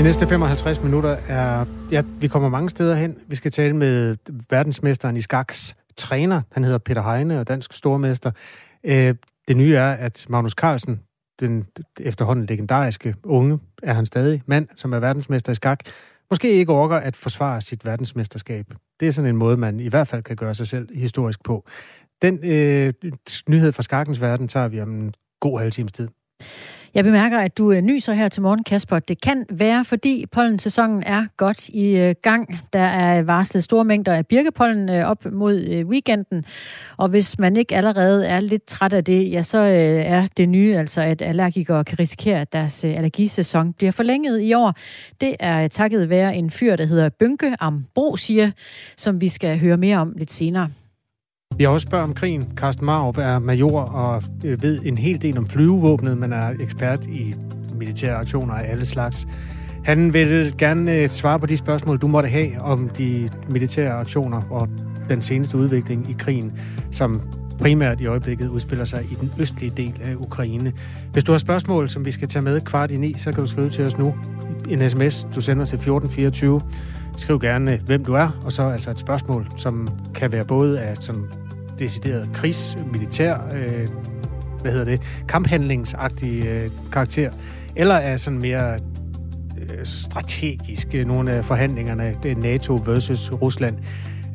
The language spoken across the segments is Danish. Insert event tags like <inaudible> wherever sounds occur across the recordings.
De næste 55 minutter er... Ja, vi kommer mange steder hen. Vi skal tale med verdensmesteren i skaks træner. Han hedder Peter Heine og dansk stormester. Øh, det nye er, at Magnus Carlsen, den efterhånden legendariske unge, er han stadig mand, som er verdensmester i skak, måske ikke orker at forsvare sit verdensmesterskab. Det er sådan en måde, man i hvert fald kan gøre sig selv historisk på. Den øh, nyhed fra skakkens verden tager vi om en god halv times tid. Jeg bemærker, at du øh, nyser her til morgen, Kasper. Det kan være, fordi pollensæsonen er godt i øh, gang. Der er varslet store mængder af birkepollen øh, op mod weekenden. Og hvis man ikke allerede er lidt træt af det, ja, så er det nye altså, at allergikere kan risikere, at deres allergisæson bliver forlænget i år. Det er takket være en fyr, der hedder Bynke Ambrosie, som vi skal høre mere om lidt senere. Vi har også spørgt om krigen. Carsten Marup er major og øh, ved en hel del om flyvevåbnet, men er ekspert i militære aktioner af alle slags. Han vil gerne øh, svare på de spørgsmål, du måtte have om de militære aktioner og den seneste udvikling i krigen, som primært i øjeblikket udspiller sig i den østlige del af Ukraine. Hvis du har spørgsmål, som vi skal tage med kvart i ni, så kan du skrive til os nu. En sms, du sender til 1424. Skriv gerne, hvem du er, og så altså et spørgsmål, som kan være både af sådan decideret krigs, militær, øh, hvad hedder det, kamphandlingsagtig øh, karakter, eller er sådan mere øh, strategisk, øh, nogle af forhandlingerne, det er NATO versus Rusland.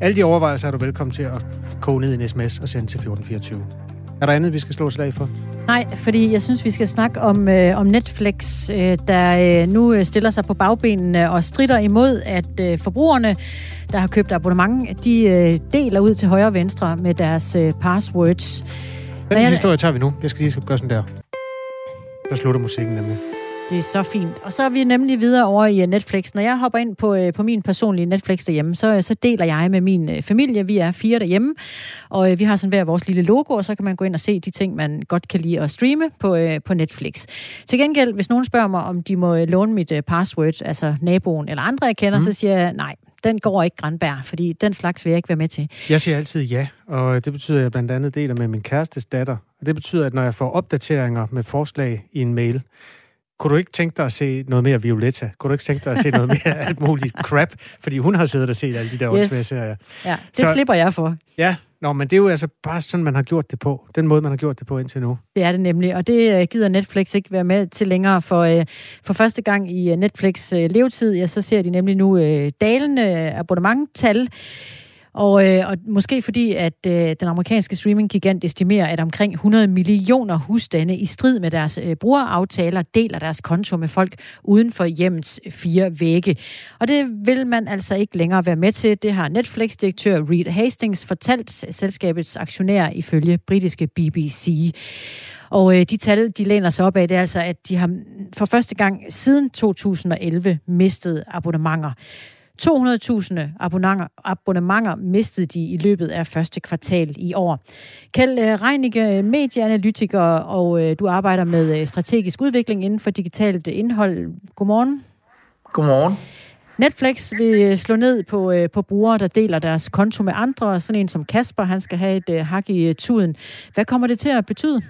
Alle de overvejelser er du velkommen til at koge ned i en sms og sende til 1424. Er der andet, vi skal slå slag for? Nej, fordi jeg synes, vi skal snakke om, øh, om Netflix, øh, der øh, nu stiller sig på bagbenene og strider imod, at øh, forbrugerne, der har købt abonnement, de øh, deler ud til højre og venstre med deres øh, passwords. Den jeg... historie tager vi nu. Jeg skal lige gøre sådan der. Der slutter musikken nemlig. Det er så fint. Og så er vi nemlig videre over i øh, Netflix. Når jeg hopper ind på, øh, på min personlige Netflix derhjemme, så, øh, så deler jeg med min familie. Vi er fire derhjemme, og vi har sådan hver vores lille logo, og så kan man gå ind og se de ting, man godt kan lide at streame på, på Netflix. Til gengæld, hvis nogen spørger mig, om de må låne mit password, altså naboen eller andre, jeg kender, mm. så siger jeg nej den går ikke grænbær, fordi den slags vil jeg ikke være med til. Jeg siger altid ja, og det betyder, at jeg blandt andet deler med min kærestes datter. Og det betyder, at når jeg får opdateringer med forslag i en mail, kunne du ikke tænke dig at se noget mere Violetta? Kunne du ikke tænke dig at se noget mere <laughs> alt muligt crap? Fordi hun har siddet og set alle de der yes. serier. Ja, det Så, slipper jeg for. Ja, Nå, men det er jo altså bare sådan, man har gjort det på. Den måde, man har gjort det på indtil nu. Det er det nemlig, og det øh, gider Netflix ikke være med til længere. For, øh, for første gang i øh, Netflix levetid, ja, så ser de nemlig nu dalende abonnementtal. Og, øh, og måske fordi, at øh, den amerikanske streaminggigant estimerer, at omkring 100 millioner husstande i strid med deres øh, brugeraftaler deler deres konto med folk uden for hjemmets øh, fire vægge. Og det vil man altså ikke længere være med til. Det har Netflix-direktør Reed Hastings fortalt selskabets aktionærer ifølge britiske BBC. Og øh, de tal, de læner sig op af, det er altså, at de har for første gang siden 2011 mistet abonnementer. 200.000 abonnementer, abonnementer mistede de i løbet af første kvartal i år. Kjeld øh, Reinicke, medieanalytiker, og øh, du arbejder med øh, strategisk udvikling inden for digitalt indhold. Godmorgen. Godmorgen. Netflix vil slå ned på, på brugere, der deler deres konto med andre. Sådan en som Kasper, han skal have et hak i tuden. Hvad kommer det til at betyde?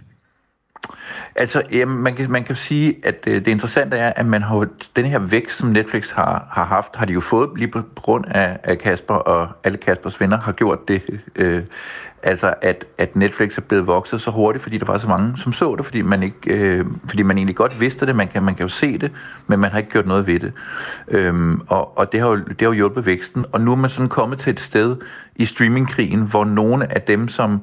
Altså, jamen, man, kan, man kan sige, at øh, det interessante er, at man har den her vækst, som Netflix har, har haft, har de jo fået lige på grund af, af Kasper og alle Kaspers venner har gjort det. Øh, altså, at, at Netflix er blevet vokset så hurtigt, fordi der var så mange, som så det, fordi man, ikke, øh, fordi man egentlig godt vidste det, man kan, man kan jo se det, men man har ikke gjort noget ved det. Øhm, og og det, har jo, det har jo hjulpet væksten, og nu er man sådan kommet til et sted i streamingkrigen, hvor nogle af dem, som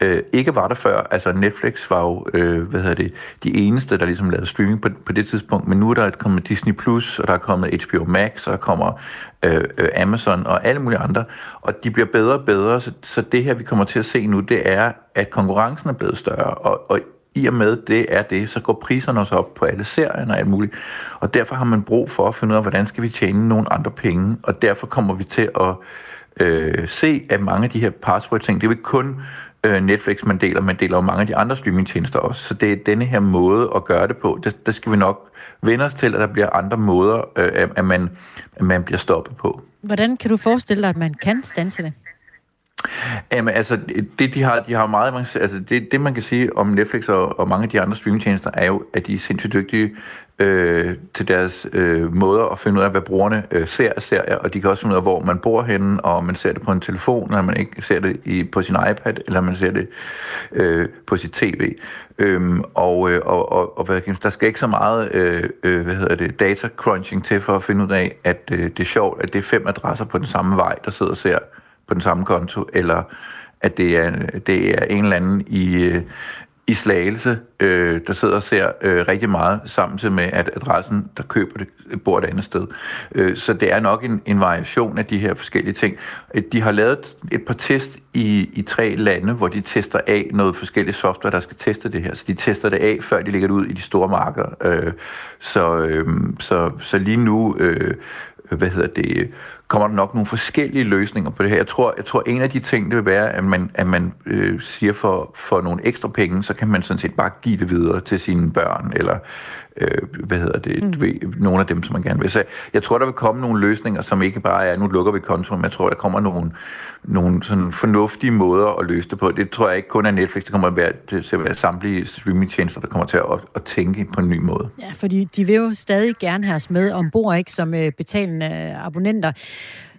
øh, ikke var der før. Altså Netflix var jo, øh, hvad hedder det, de eneste, der ligesom lavede streaming på, på det tidspunkt, men nu er der kommet Disney+, Plus, og der er kommet HBO Max, og der kommer øh, øh, Amazon og alle mulige andre, og de bliver bedre og bedre, så, så det her, vi kommer til at se nu, det er, at konkurrencen er blevet større, og, og i og med det er det, så går priserne også op på alle serierne og alt muligt. Og derfor har man brug for at finde ud af, hvordan skal vi tjene nogle andre penge, og derfor kommer vi til at øh, se, at mange af de her password-ting, det er jo ikke kun øh, Netflix, man deler, man deler jo mange af de andre streamingtjenester også. Så det er denne her måde at gøre det på. Det, der skal vi nok vende os til, at der bliver andre måder, øh, at, man, at man bliver stoppet på. Hvordan kan du forestille dig, at man kan stanse det? Jamen, altså, det, de har, de har meget, altså, det, det, man kan sige om Netflix og, og mange af de andre streamingtjenester, er jo, at de er sindssygt dygtige øh, til deres øh, måder at finde ud af, hvad brugerne øh, ser af serier, og de kan også finde ud af, hvor man bor henne, og man ser det på en telefon, eller man ikke ser det i, på sin iPad, eller man ser det øh, på sit tv. Øhm, og, øh, og, og, og der skal ikke så meget øh, øh, hvad hedder det, data crunching til for at finde ud af, at øh, det er sjovt, at det er fem adresser på den samme vej, der sidder og ser på den samme konto, eller at det er, det er en eller anden i, øh, i Slagelse, øh, der sidder og ser øh, rigtig meget sammen med, at adressen, der køber det, bor et andet sted. Øh, så det er nok en, en variation af de her forskellige ting. Øh, de har lavet et par test i, i tre lande, hvor de tester af noget forskellige software, der skal teste det her. Så de tester det af, før de lægger det ud i de store markeder. Øh, så, øh, så, så lige nu... Øh, hvad hedder det, kommer der nok nogle forskellige løsninger på det her. Jeg tror, jeg tror en af de ting, det vil være, at man, at man øh, siger for, for nogle ekstra penge, så kan man sådan set bare give det videre til sine børn, eller øh, hvad hedder det, mm. ved, nogle af dem, som man gerne vil. Så jeg tror, der vil komme nogle løsninger, som ikke bare er, nu lukker vi kontoen, men jeg tror, der kommer nogle, nogle sådan fornuftige måder at løse det på. Det tror jeg ikke kun er Netflix, det kommer at være, til at være samtlige streamingtjenester, der kommer til at, at tænke på en ny måde. Ja, fordi de vil jo stadig gerne have os med ombord, ikke, som øh, betalende abonnenter.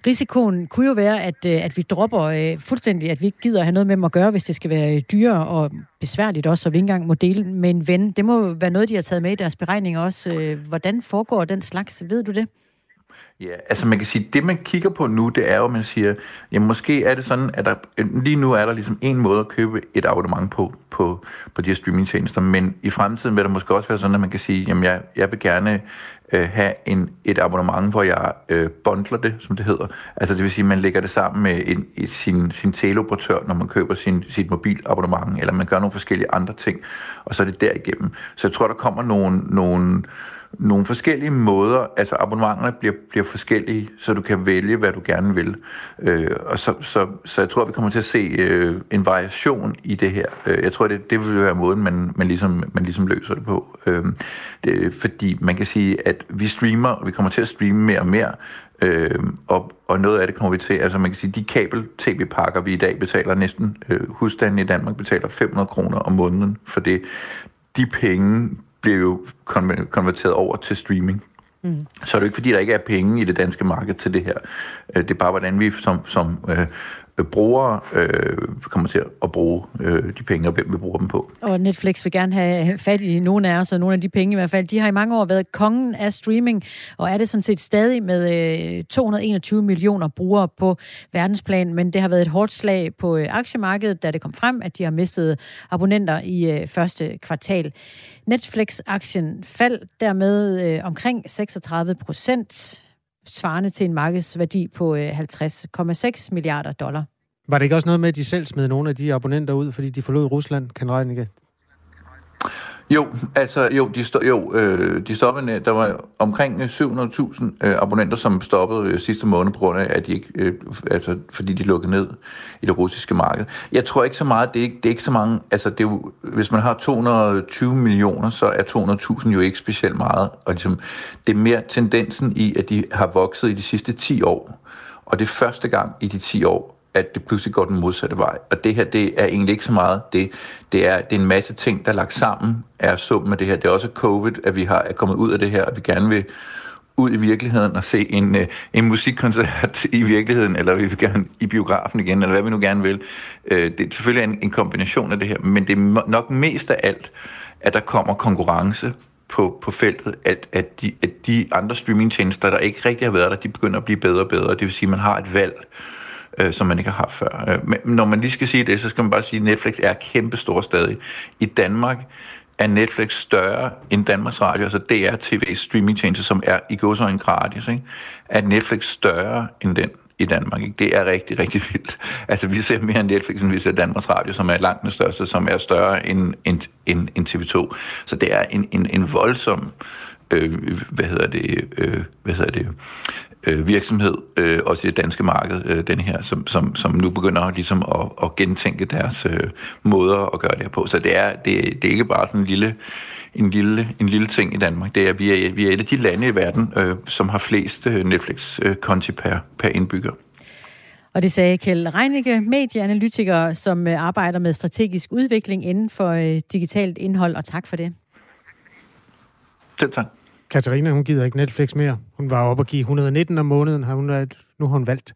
Risikoen kunne jo være, at, øh, at vi dropper øh, fuldstændig, at vi ikke gider have noget med dem at gøre, hvis det skal være øh, dyrere og besværligt også, så vi ikke engang må dele med en ven. Det må være noget, de har taget med i deres beregninger også. Øh, hvordan foregår den slags? Ved du det? Ja, altså man kan sige, det man kigger på nu, det er jo, at man siger, ja, måske er det sådan, at der, lige nu er der ligesom en måde at købe et abonnement på, på, på de her streamingtjenester, men i fremtiden vil der måske også være sådan, at man kan sige, jamen jeg, jeg vil gerne øh, have en, et abonnement, hvor jeg øh, bundler det, som det hedder. Altså det vil sige, at man lægger det sammen med en, et, sin, sin teleoperatør, når man køber sin, sit mobilabonnement, eller man gør nogle forskellige andre ting, og så er det derigennem. Så jeg tror, der kommer nogle, nogle nogle forskellige måder, altså abonnementerne bliver, bliver forskellige, så du kan vælge, hvad du gerne vil. Øh, og så, så, så jeg tror, vi kommer til at se øh, en variation i det her. Øh, jeg tror, det, det vil være måden, man, man, ligesom, man ligesom løser det på. Øh, det, fordi man kan sige, at vi streamer, og vi kommer til at streame mere og mere, Øh, og, og noget af det kommer vi til, altså man kan sige, de kabel-tv-pakker, vi i dag betaler næsten, øh, husstanden i Danmark betaler 500 kroner om måneden for det. De penge, bliver jo konverteret over til streaming. Mm. Så er det ikke, fordi der ikke er penge i det danske marked til det her. Øh, det er bare, hvordan vi som, som øh, Øh, brugere øh, kommer til at bruge øh, de penge, og hvem vi bruger dem på. Og Netflix vil gerne have fat i nogle af os, og nogle af de penge i hvert fald. De har i mange år været kongen af streaming, og er det sådan set stadig med øh, 221 millioner brugere på verdensplan, men det har været et hårdt slag på øh, aktiemarkedet, da det kom frem, at de har mistet abonnenter i øh, første kvartal. Netflix-aktien faldt dermed øh, omkring 36 procent svarende til en markedsværdi på øh, 50,6 milliarder dollar. Var det ikke også noget med, at de selv smed nogle af de abonnenter ud, fordi de forlod Rusland, kan regne jo, altså jo, de, sto- jo, øh, de stoppede, der var omkring øh, 700.000 øh, abonnenter, som stoppede øh, sidste måned på grund af, at de ikke, øh, altså, fordi de lukkede ned i det russiske marked. Jeg tror ikke så meget, det er ikke, det er ikke så mange, altså det er jo, hvis man har 220 millioner, så er 200.000 jo ikke specielt meget, og ligesom, det er mere tendensen i, at de har vokset i de sidste 10 år, og det er første gang i de 10 år, at det pludselig går den modsatte vej. Og det her, det er egentlig ikke så meget det. Det er, det er en masse ting, der er lagt sammen, er summen af det her. Det er også covid, at vi har er kommet ud af det her, og vi gerne vil ud i virkeligheden og se en, øh, en musikkoncert i virkeligheden, eller vi vil gerne i biografen igen, eller hvad vi nu gerne vil. Øh, det er selvfølgelig en, en kombination af det her, men det er nok mest af alt, at der kommer konkurrence på, på feltet, at, at, de, at de andre streamingtjenester, der ikke rigtig har været der, de begynder at blive bedre og bedre. Det vil sige, at man har et valg øh, som man ikke har haft før. Øh, men når man lige skal sige det, så skal man bare sige, at Netflix er kæmpe stor stadig. I Danmark er Netflix større end Danmarks Radio, altså DR TV streaming som er i godsøjne gratis, ikke? er Netflix større end den i Danmark. Ikke? Det er rigtig, rigtig vildt. Altså, vi ser mere Netflix, end vi ser Danmarks Radio, som er langt den største, som er større end, end, end, end TV2. Så det er en, en, en voldsom øh, hvad hedder det, øh, hvad hedder det, øh, virksomhed, øh, også i det danske marked, øh, den her, som, som, som nu begynder ligesom at, at gentænke deres øh, måder at gøre det her på. Så det er, det, det er ikke bare sådan en lille, en lille, en lille ting i Danmark. Det er, vi, er, vi er et af de lande i verden, øh, som har flest øh, Netflix-konti per, per indbygger. Og det sagde Kjell Reinicke, medieanalytiker, som øh, arbejder med strategisk udvikling inden for øh, digitalt indhold, og tak for det. Selv tak. Katarina, hun gider ikke Netflix mere. Hun var oppe og give 119 om måneden, har hun været, nu har hun valgt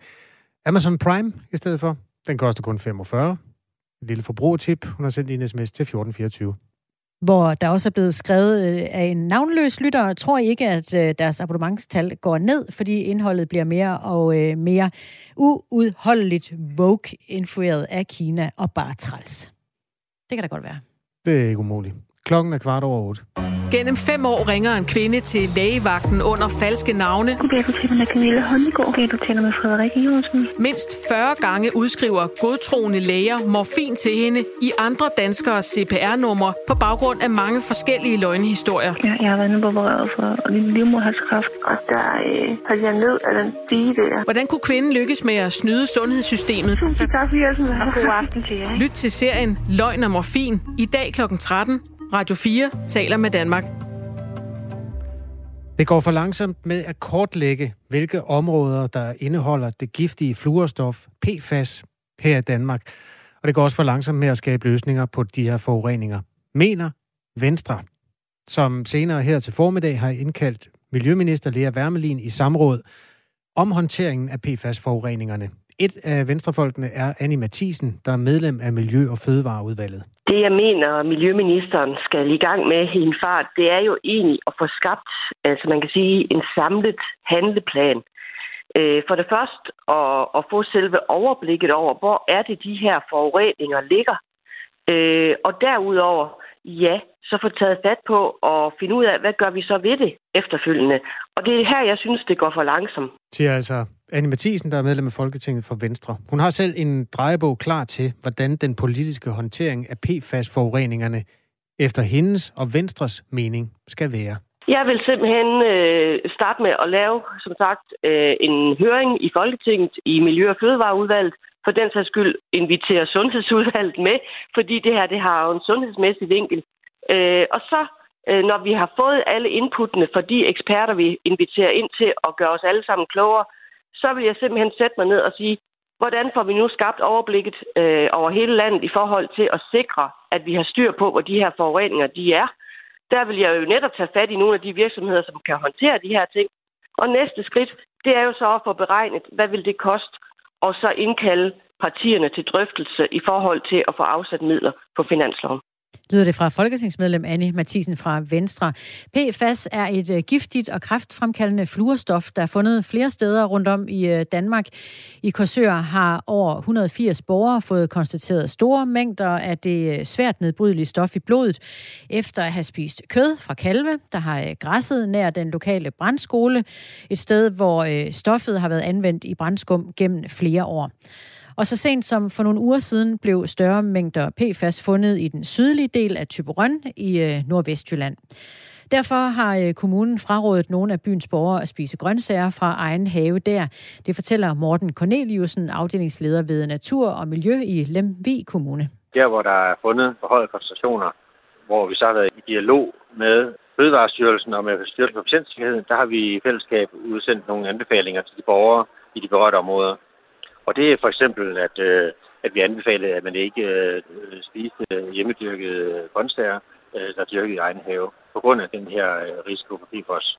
Amazon Prime i stedet for. Den koster kun 45. Et lille forbrugertip. Hun har sendt en sms til 1424 hvor der også er blevet skrevet øh, af en navnløs lytter, tror I ikke, at øh, deres abonnementstal går ned, fordi indholdet bliver mere og øh, mere uudholdeligt woke-influeret af Kina og bare træls. Det kan da godt være. Det er ikke umuligt. Klokken er kvart over otte. Gennem fem år ringer en kvinde til lægevagten under falske navne. Goddag, du taler med Camilla Håndegård. Goddag, du taler med Frederik Jørgensen. Mindst 40 gange udskriver godtroende læger morfin til hende i andre danskere CPR-numre på baggrund af mange forskellige løgnehistorier. Ja, jeg har været inde opereret for livmoderhalskræft, og der øh, faldt jeg ned af den stige der. Hvordan kunne kvinden lykkes med at snyde sundhedssystemet? Tusind tak for hjælpen, og god aften til jer. Lyt til serien Løgn og Morfin i dag kl. 13 Radio 4 taler med Danmark. Det går for langsomt med at kortlægge, hvilke områder, der indeholder det giftige fluorstof PFAS her i Danmark. Og det går også for langsomt med at skabe løsninger på de her forureninger. Mener Venstre, som senere her til formiddag har indkaldt Miljøminister Lea Wermelin i samråd om håndteringen af PFAS-forureningerne. Et af venstrefolkene er Annie Mathisen, der er medlem af Miljø- og Fødevareudvalget. Det, jeg mener, Miljøministeren skal i gang med i en fart, det er jo egentlig at få skabt, altså man kan sige, en samlet handleplan. Øh, for det første at, at få selve overblikket over, hvor er det, de her forureninger ligger. Øh, og derudover, ja, så få taget fat på og finde ud af, hvad gør vi så ved det efterfølgende. Og det er her, jeg synes, det går for langsomt. Siger altså Anne Mathisen, der er medlem af Folketinget for Venstre. Hun har selv en drejebog klar til, hvordan den politiske håndtering af PFAS-forureningerne efter hendes og Venstres mening skal være. Jeg vil simpelthen øh, starte med at lave, som sagt, øh, en høring i Folketinget i Miljø- og Fødevareudvalget. For den sags skyld inviterer Sundhedsudvalget med, fordi det her det har jo en sundhedsmæssig vinkel. Øh, og så, øh, når vi har fået alle inputtene fra de eksperter, vi inviterer ind til at gøre os alle sammen klogere, så vil jeg simpelthen sætte mig ned og sige, hvordan får vi nu skabt overblikket øh, over hele landet i forhold til at sikre, at vi har styr på, hvor de her forureninger de er. Der vil jeg jo netop tage fat i nogle af de virksomheder, som kan håndtere de her ting. Og næste skridt, det er jo så at få beregnet, hvad vil det koste, og så indkalde partierne til drøftelse i forhold til at få afsat midler på finansloven lyder det fra folketingsmedlem Anne Mathisen fra Venstre. PFAS er et øh, giftigt og kraftfremkaldende fluorstof, der er fundet flere steder rundt om i øh, Danmark. I Korsør har over 180 borgere fået konstateret store mængder af det øh, svært nedbrydelige stof i blodet, efter at have spist kød fra kalve, der har græsset nær den lokale brandskole, et sted, hvor stoffet har været anvendt i brandskum gennem flere år. Og så sent som for nogle uger siden blev større mængder PFAS fundet i den sydlige del af Typerøn i øh, Nordvestjylland. Derfor har øh, kommunen frarådet nogle af byens borgere at spise grøntsager fra egen have der. Det fortæller Morten Corneliusen, afdelingsleder ved Natur og Miljø i Lemvi Kommune. Der, hvor der er fundet forhøjet koncentrationer, hvor vi så har været i dialog med Fødevarestyrelsen og med Styrelsen for Patientsikkerhed, der har vi i fællesskab udsendt nogle anbefalinger til de borgere i de berørte områder. Og det er for eksempel, at, øh, at vi anbefaler, at man ikke øh, spiser hjemmedyrkede grøntsager, øh, der er dyrket i egen have, på grund af den her øh, risiko for PFOS.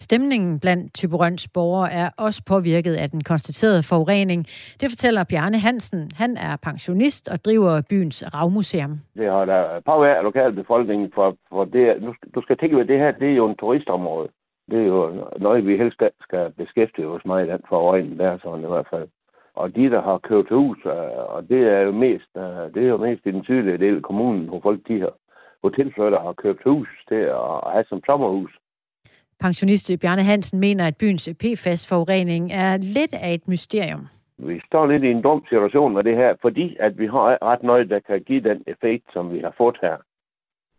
Stemningen blandt Typerøns borgere er også påvirket af den konstaterede forurening. Det fortæller Bjarne Hansen. Han er pensionist og driver byens ravmuseum. Det har der påvirket lokalbefolkningen, for, for det, du skal tænke på, at det her det er jo en turistområde. Det er jo noget, vi helst skal beskæftige os med i den forurening der, sådan i hvert fald. Og de, der har købt hus, øh, og det er jo mest, øh, det er jo mest i den sydlige del af kommunen, hvor folk de her hotelflytter har købt hus til at have som sommerhus. Pensionist Bjarne Hansen mener, at byens PFAS-forurening er lidt af et mysterium. Vi står lidt i en dum situation med det her, fordi at vi har ret noget, der kan give den effekt, som vi har fået her.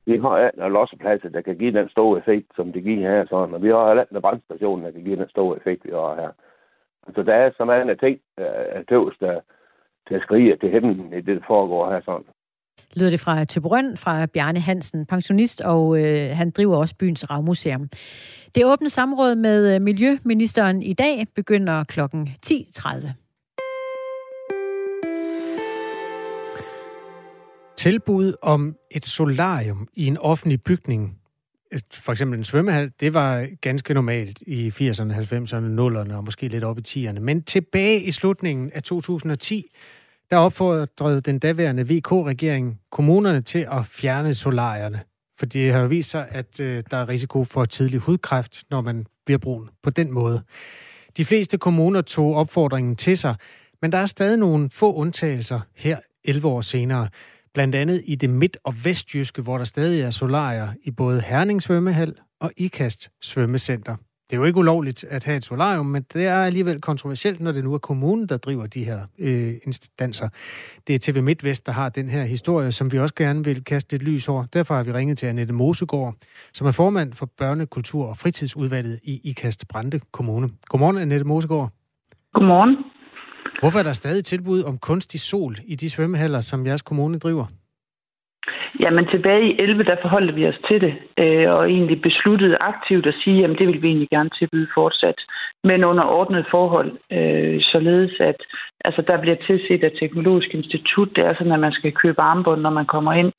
Vi har en lossepladser, der kan give den store effekt, som det giver her. Sådan. Og vi har en brandstationen, der kan give den store effekt, vi har her. Altså, der er så mange ting, øh, tøvs, der, der skriger til himlen i det, der foregår her sådan. Lyder det fra Tøberøn, fra Bjarne Hansen, pensionist, og øh, han driver også byens ravmuseum. Det åbne samråd med øh, Miljøministeren i dag begynder klokken 10.30. Tilbud om et solarium i en offentlig bygning for eksempel en svømmehal, det var ganske normalt i 80'erne, 90'erne, 0'erne og måske lidt op i 10'erne. Men tilbage i slutningen af 2010, der opfordrede den daværende VK-regering kommunerne til at fjerne solarierne. For det har jo vist sig, at øh, der er risiko for tidlig hudkræft, når man bliver brun på den måde. De fleste kommuner tog opfordringen til sig, men der er stadig nogle få undtagelser her 11 år senere. Blandt andet i det midt- og vestjyske, hvor der stadig er solarier i både Herning Svømmehal og Ikast Svømmecenter. Det er jo ikke ulovligt at have et solarium, men det er alligevel kontroversielt, når det nu er kommunen, der driver de her øh, instanser. Det er TV MidtVest, der har den her historie, som vi også gerne vil kaste et lys over. Derfor har vi ringet til Annette Mosegård, som er formand for Børne-, Kultur- og Fritidsudvalget i Ikast Brande Kommune. Godmorgen, Annette Mosegård. Godmorgen. Hvorfor er der stadig tilbud om kunstig sol i de svømmehaller, som jeres kommune driver? Jamen tilbage i 11, der forholdte vi os til det, øh, og egentlig besluttede aktivt at sige, at det vil vi egentlig gerne tilbyde fortsat, men under ordnet forhold, øh, således at altså, der bliver tilset af Teknologisk Institut. Det er sådan, at man skal købe armbånd, når man kommer ind.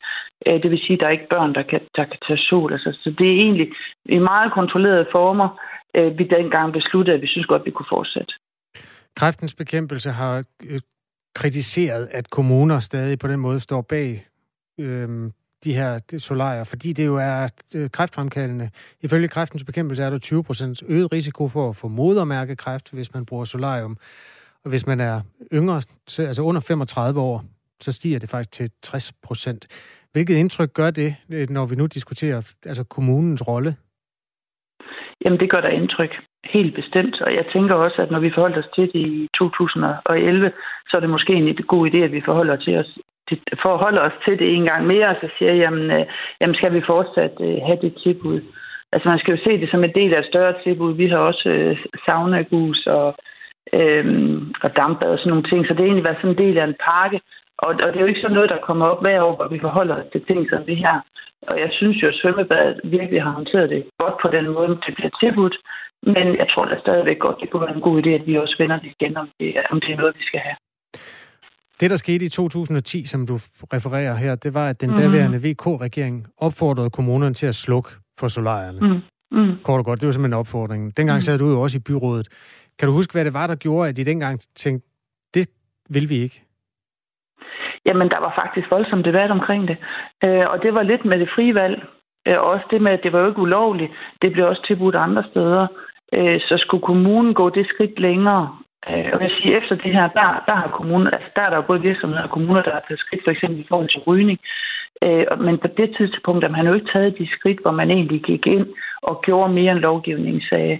Øh, det vil sige, at der er ikke børn, der kan, der kan tage sol. Altså, så det er egentlig i meget kontrollerede former, øh, vi dengang besluttede, at vi synes godt, vi kunne fortsætte. Kræftens bekæmpelse har øh, kritiseret, at kommuner stadig på den måde står bag øh, de her solarier, fordi det jo er øh, kræftfremkaldende. Ifølge kræftens bekæmpelse er der 20% øget risiko for at få modermærkekræft, hvis man bruger solarium. Og hvis man er yngre, altså under 35 år, så stiger det faktisk til 60 procent. Hvilket indtryk gør det, øh, når vi nu diskuterer altså kommunens rolle? Jamen, det gør der indtryk. Helt bestemt. Og jeg tænker også, at når vi forholder os til det i 2011, så er det måske en god idé, at vi forholder, til os, forholder os til det en gang mere, og så siger, jamen, øh, jamen skal vi fortsat øh, have det tilbud? Altså man skal jo se det som en del af et større tilbud. Vi har også øh, saunagus og, øh, og dampbad og sådan nogle ting, så det er egentlig været sådan en del af en pakke. Og, og det er jo ikke sådan noget, der kommer op hver år, hvor vi forholder os til ting som det her. Og jeg synes jo, at svømmebadet virkelig har håndteret det godt på den måde, det bliver tilbudt. Men jeg tror da stadigvæk godt, det kunne være en god idé, at vi også vender det igen, om det, om det er noget, vi skal have. Det, der skete i 2010, som du refererer her, det var, at den mm. daværende VK-regering opfordrede kommunerne til at slukke for solarierne. Mm. Mm. Kort og godt, det var simpelthen opfordringen. Dengang mm. sad du jo også i byrådet. Kan du huske, hvad det var, der gjorde, at I dengang tænkte, det vil vi ikke? Jamen, der var faktisk voldsom debat omkring det. Øh, og det var lidt med det frie valg. Øh, også det med, at det var jo ikke ulovligt. Det blev også tilbudt andre steder. Øh, så skulle kommunen gå det skridt længere. Øh, og jeg siger, efter det her, der, der har kommunen, altså der er der jo både virksomheder og kommuner, der har taget skridt, for eksempel i forhold til rygning. Øh, men på det tidspunkt har man jo ikke taget de skridt, hvor man egentlig gik ind og gjorde mere end lovgivningen sagde.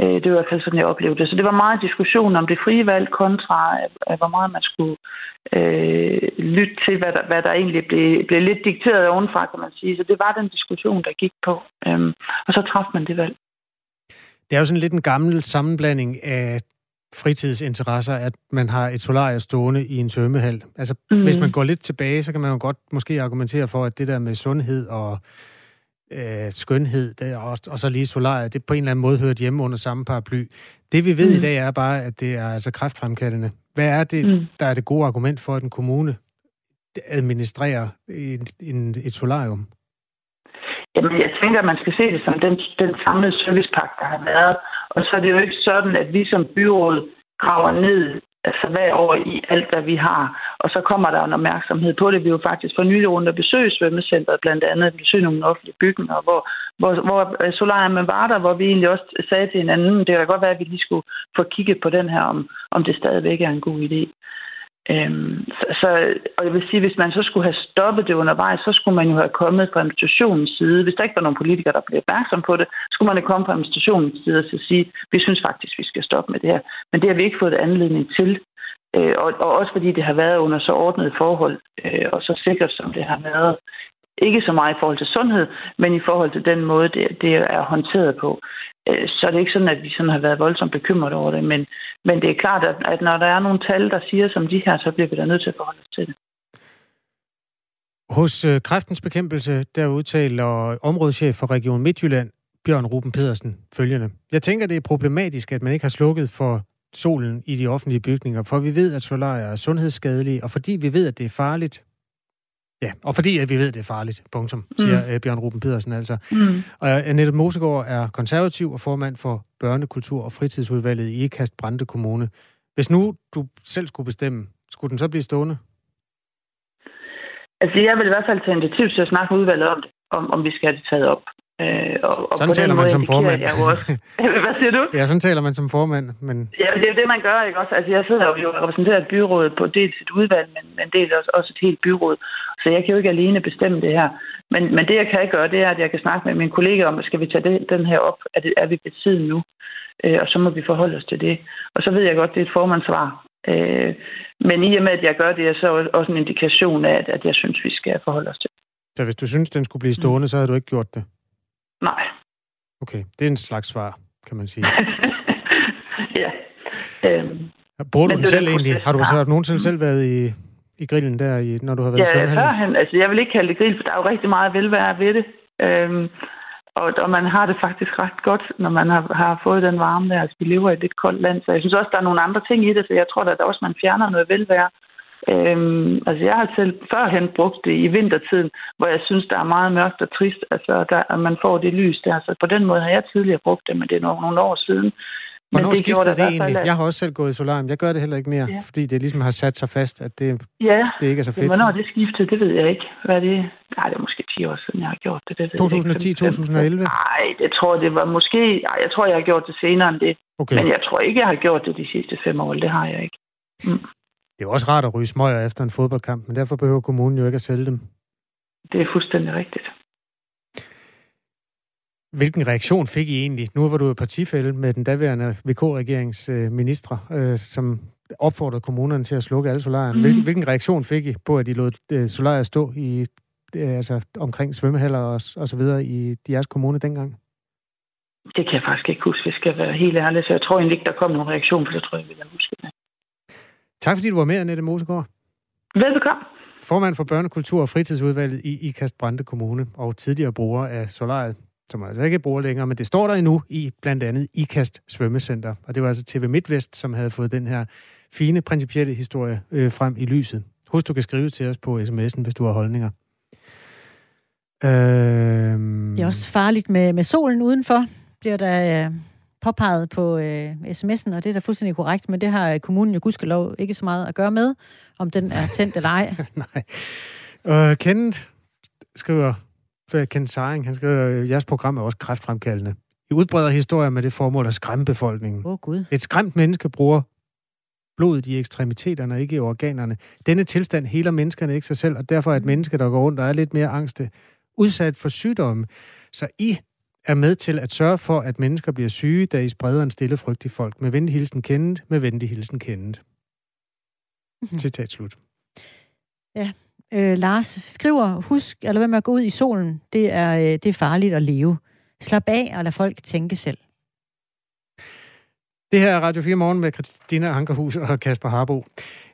Øh, det var i hvert fald sådan, jeg oplevede det. Så det var meget diskussion om det frie valg kontra, øh, hvor meget man skulle øh, lytte til, hvad der, hvad der egentlig blev, blev lidt dikteret ovenfra, kan man sige. Så det var den diskussion, der gik på. Øhm, og så træffede man det valg. Det er jo sådan lidt en gammel sammenblanding af fritidsinteresser, at man har et solarium stående i en svømmehal. Altså, mm. hvis man går lidt tilbage, så kan man jo godt måske argumentere for, at det der med sundhed og øh, skønhed, det, og, og så lige solariet, det på en eller anden måde hørt hjemme under samme paraply. Det vi ved mm. i dag er bare, at det er altså kræftfremkaldende. Hvad er det, mm. der er det gode argument for, at en kommune administrerer en, en, et solarium? Jamen, jeg tænker, at man skal se det som den, den samlede servicepakke, der har været. Og så er det jo ikke sådan, at vi som byråd graver ned altså hver år i alt, hvad vi har. Og så kommer der en opmærksomhed på det. Vi er jo faktisk for nylig rundt og besøge svømmecenteret, blandt andet besøge nogle offentlige bygninger, hvor, hvor, hvor øh, solarium var der, hvor vi egentlig også sagde til hinanden, det kan godt være, at vi lige skulle få kigget på den her, om, om det stadigvæk er en god idé. Øhm, så, så, og jeg vil sige, hvis man så skulle have stoppet det undervejs, så skulle man jo have kommet fra administrationens side. Hvis der ikke var nogen politikere, der blev opmærksom på det, skulle man have kommet fra administrationens side og sige, vi synes faktisk, vi skal stoppe med det her. Men det har vi ikke fået anledning til. Øh, og, og også fordi det har været under så ordnet forhold, øh, og så sikkert som det har været. Ikke så meget i forhold til sundhed, men i forhold til den måde, det, det er håndteret på. Øh, så er det ikke sådan, at vi sådan har været voldsomt bekymret over det. Men, men det er klart, at, at når der er nogle tal, der siger som de her, så bliver vi da nødt til at forholde os til det. Hos øh, Kræftens Bekæmpelse, der udtaler områdeschef for Region Midtjylland, Bjørn Ruben Pedersen, følgende. Jeg tænker, det er problematisk, at man ikke har slukket for solen i de offentlige bygninger, for vi ved, at solarier er sundhedsskadelige, og fordi vi ved, at det er farligt, Ja, og fordi at vi ved, at det er farligt, punktum, siger mm. Bjørn Ruben Pedersen altså. Mm. Og Annette Mosegaard er konservativ og formand for Børnekultur- og Fritidsudvalget i Ikast Brande Kommune. Hvis nu du selv skulle bestemme, skulle den så blive stående? Altså, jeg vil i hvert fald tage initiativ til at snakke med udvalget om om, om vi skal have det taget op. Øh, og, og sådan taler man som formand. Jeg også. <laughs> Hvad siger du? Ja, sådan taler man som formand. Men... Ja, det er det, man gør, ikke også? Altså, jeg sidder jo og repræsenterer et byråd på dels et udvalg, men, men dels også, også et helt byråd. Så jeg kan jo ikke alene bestemme det her. Men, men det, jeg kan gøre, det er, at jeg kan snakke med mine kollegaer om, at skal vi tage det, den her op? Er, det, er vi ved tiden nu? Øh, og så må vi forholde os til det. Og så ved jeg godt, det er et formandsvar. Øh, men i og med, at jeg gør det, er så også en indikation af, at jeg synes, vi skal forholde os til Så hvis du synes, den skulle blive stående, mm. så havde du ikke gjort det? Nej. Okay, det er en slags svar, kan man sige. <laughs> ja. Øhm, Bruger du den selv egentlig? Har du, så, har du nogensinde mm. selv været i, i grillen der, i, når du har været ja, i førhen. Altså, jeg vil ikke kalde det grill, for der er jo rigtig meget velvære ved det. Øhm, og, og man har det faktisk ret godt, når man har, har fået den varme der. Altså, vi lever i et lidt koldt land, så jeg synes også, der er nogle andre ting i det, så jeg tror at der også, man fjerner noget velvære. Øhm, altså jeg har selv førhen brugt det i vintertiden, hvor jeg synes, der er meget mørkt og trist, altså der, at man får det lys der. Så på den måde har jeg tidligere brugt det, men det er nogle, nogle år siden. Hvornår det skiftede det egentlig? At... Jeg har også selv gået i solarium. Jeg gør det heller ikke mere, ja. fordi det ligesom har sat sig fast, at det, ja. det ikke er så fedt. Ja, hvornår det skiftede, det ved jeg ikke. Hvad er det? Nej, det er måske 10 år siden, jeg har gjort det. det 2010, 2011? Nej, det tror jeg, det var måske... Nej, jeg tror, jeg har gjort det senere end det. Okay. Men jeg tror ikke, jeg har gjort det de sidste fem år. Det har jeg ikke. Mm. Det er jo også rart at ryge smøger efter en fodboldkamp, men derfor behøver kommunen jo ikke at sælge dem. Det er fuldstændig rigtigt. Hvilken reaktion fik I egentlig? Nu var du jo partifælde med den daværende VK-regerings øh, ministre, øh, som opfordrede kommunerne til at slukke alle solarier. Mm. Hvilken, hvilken reaktion fik I på, at de lod øh, solarier stå i, øh, altså, omkring svømmehaller og, og så videre i jeres kommune dengang? Det kan jeg faktisk ikke huske, hvis jeg skal være helt ærlig. Så jeg tror egentlig ikke, der kom nogen reaktion, for det tror jeg, vi kan huske det. Tak fordi du var med, Annette Mosegaard. Velbekomme. Formand for Børnekultur- og Fritidsudvalget i Ikast Brande Kommune og tidligere bruger af solariet, som man altså ikke bruger længere, men det står der endnu i blandt andet Ikast Svømmecenter. Og det var altså TV MidtVest, som havde fået den her fine principielle historie øh, frem i lyset. Husk, du kan skrive til os på sms'en, hvis du har holdninger. Øh... Det er også farligt med, med solen udenfor, bliver der øh, påpeget på øh, sms'en, og det er da fuldstændig korrekt, men det har kommunen jo gudskelov ikke så meget at gøre med, om den er tændt eller ej. <laughs> Nej. Uh, Kenneth skriver, Kenneth Saring, han skriver, jeres program er også kræftfremkaldende. I udbreder historier med det formål at skræmme befolkningen. Åh oh, Gud. Et skræmt menneske bruger blodet i ekstremiteterne og ikke i organerne. Denne tilstand heler menneskerne ikke sig selv, og derfor er et mm. menneske, der går rundt og er lidt mere angste, udsat for sygdomme. Så I er med til at sørge for, at mennesker bliver syge, da I spreder en stille frygt i folk. Med venlig hilsen kendet, med venlig hilsen kendet. Mm-hmm. Citat slut. Ja, øh, Lars skriver, husk, eller hvad med at gå ud i solen, det er, øh, det er farligt at leve. Slap af og lad folk tænke selv. Det her er Radio 4 Morgen med Christina Ankerhus og Kasper Harbo.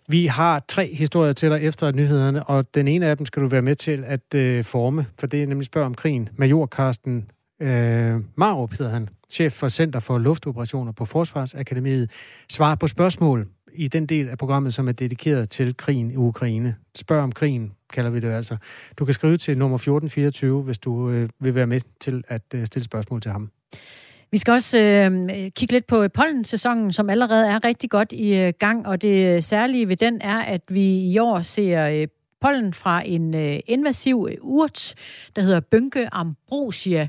Vi har tre historier til dig efter nyhederne, og den ene af dem skal du være med til at øh, forme, for det er nemlig spørg om krigen. Major Carsten øh, Marup hedder han, chef for Center for Luftoperationer på Forsvarsakademiet, svarer på spørgsmål i den del af programmet, som er dedikeret til krigen i Ukraine. Spørg om krigen, kalder vi det altså. Du kan skrive til nummer 1424, hvis du øh, vil være med til at øh, stille spørgsmål til ham. Vi skal også øh, kigge lidt på pollensæsonen, som allerede er rigtig godt i øh, gang, og det særlige ved den er, at vi i år ser øh, pollen fra en øh, invasiv øh, urt, der hedder Bønke ambrosia.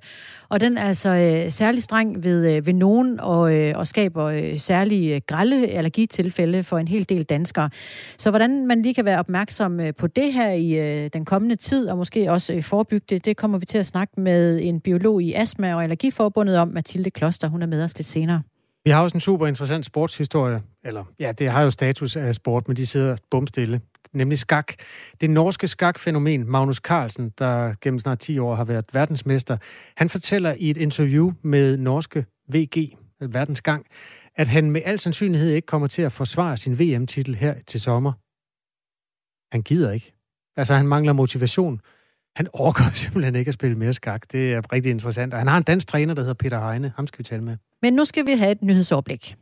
Og den er altså øh, særlig streng ved, øh, ved nogen og, øh, og skaber øh, særlige øh, grælde allergitilfælde for en hel del danskere. Så hvordan man lige kan være opmærksom øh, på det her i øh, den kommende tid, og måske også øh, forebygge det, det kommer vi til at snakke med en biolog i Astma- og Allergiforbundet om, Mathilde Kloster. Hun er med os lidt senere. Vi har også en super interessant sportshistorie, eller ja, det har jo status af sport, men de sidder bumstille nemlig skak. Det norske skakfænomen Magnus Carlsen, der gennem snart 10 år har været verdensmester, han fortæller i et interview med norske VG, Verdensgang, at han med al sandsynlighed ikke kommer til at forsvare sin VM-titel her til sommer. Han gider ikke. Altså, han mangler motivation. Han overgår <laughs> simpelthen ikke at spille mere skak. Det er rigtig interessant. Og han har en dansk træner, der hedder Peter Heine. Ham skal vi tale med. Men nu skal vi have et nyhedsoverblik.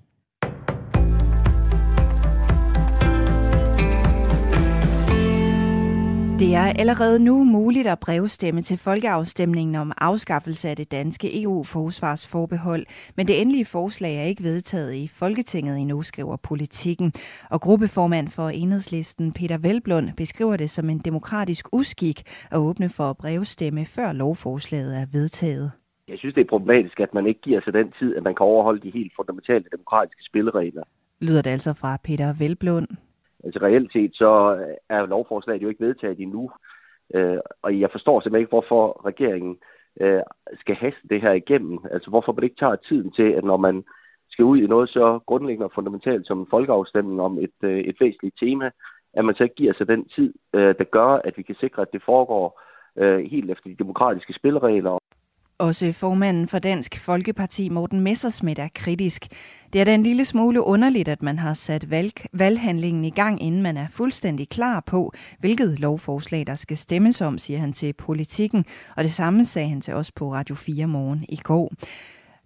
Det er allerede nu muligt at brevstemme til folkeafstemningen om afskaffelse af det danske EU-forsvarsforbehold, men det endelige forslag er ikke vedtaget i Folketinget endnu, skriver politikken. Og gruppeformand for enhedslisten Peter Velblund beskriver det som en demokratisk uskik at åbne for at brevstemme, før lovforslaget er vedtaget. Jeg synes, det er problematisk, at man ikke giver sig den tid, at man kan overholde de helt fundamentale demokratiske spilleregler. Lyder det altså fra Peter Velblund. Altså reelt set, så øh, er lovforslaget jo ikke vedtaget endnu. Øh, og jeg forstår simpelthen ikke, hvorfor regeringen øh, skal haste det her igennem. Altså hvorfor man ikke tager tiden til, at når man skal ud i noget så grundlæggende og fundamentalt som en folkeafstemning om et, øh, et væsentligt tema, at man så ikke giver sig den tid, øh, der gør, at vi kan sikre, at det foregår øh, helt efter de demokratiske spilleregler. Også formanden for Dansk Folkeparti, Morten Messersmith, er kritisk. Det er da en lille smule underligt, at man har sat valg, valghandlingen i gang, inden man er fuldstændig klar på, hvilket lovforslag der skal stemmes om, siger han til politikken. Og det samme sagde han til os på Radio 4 morgen i går.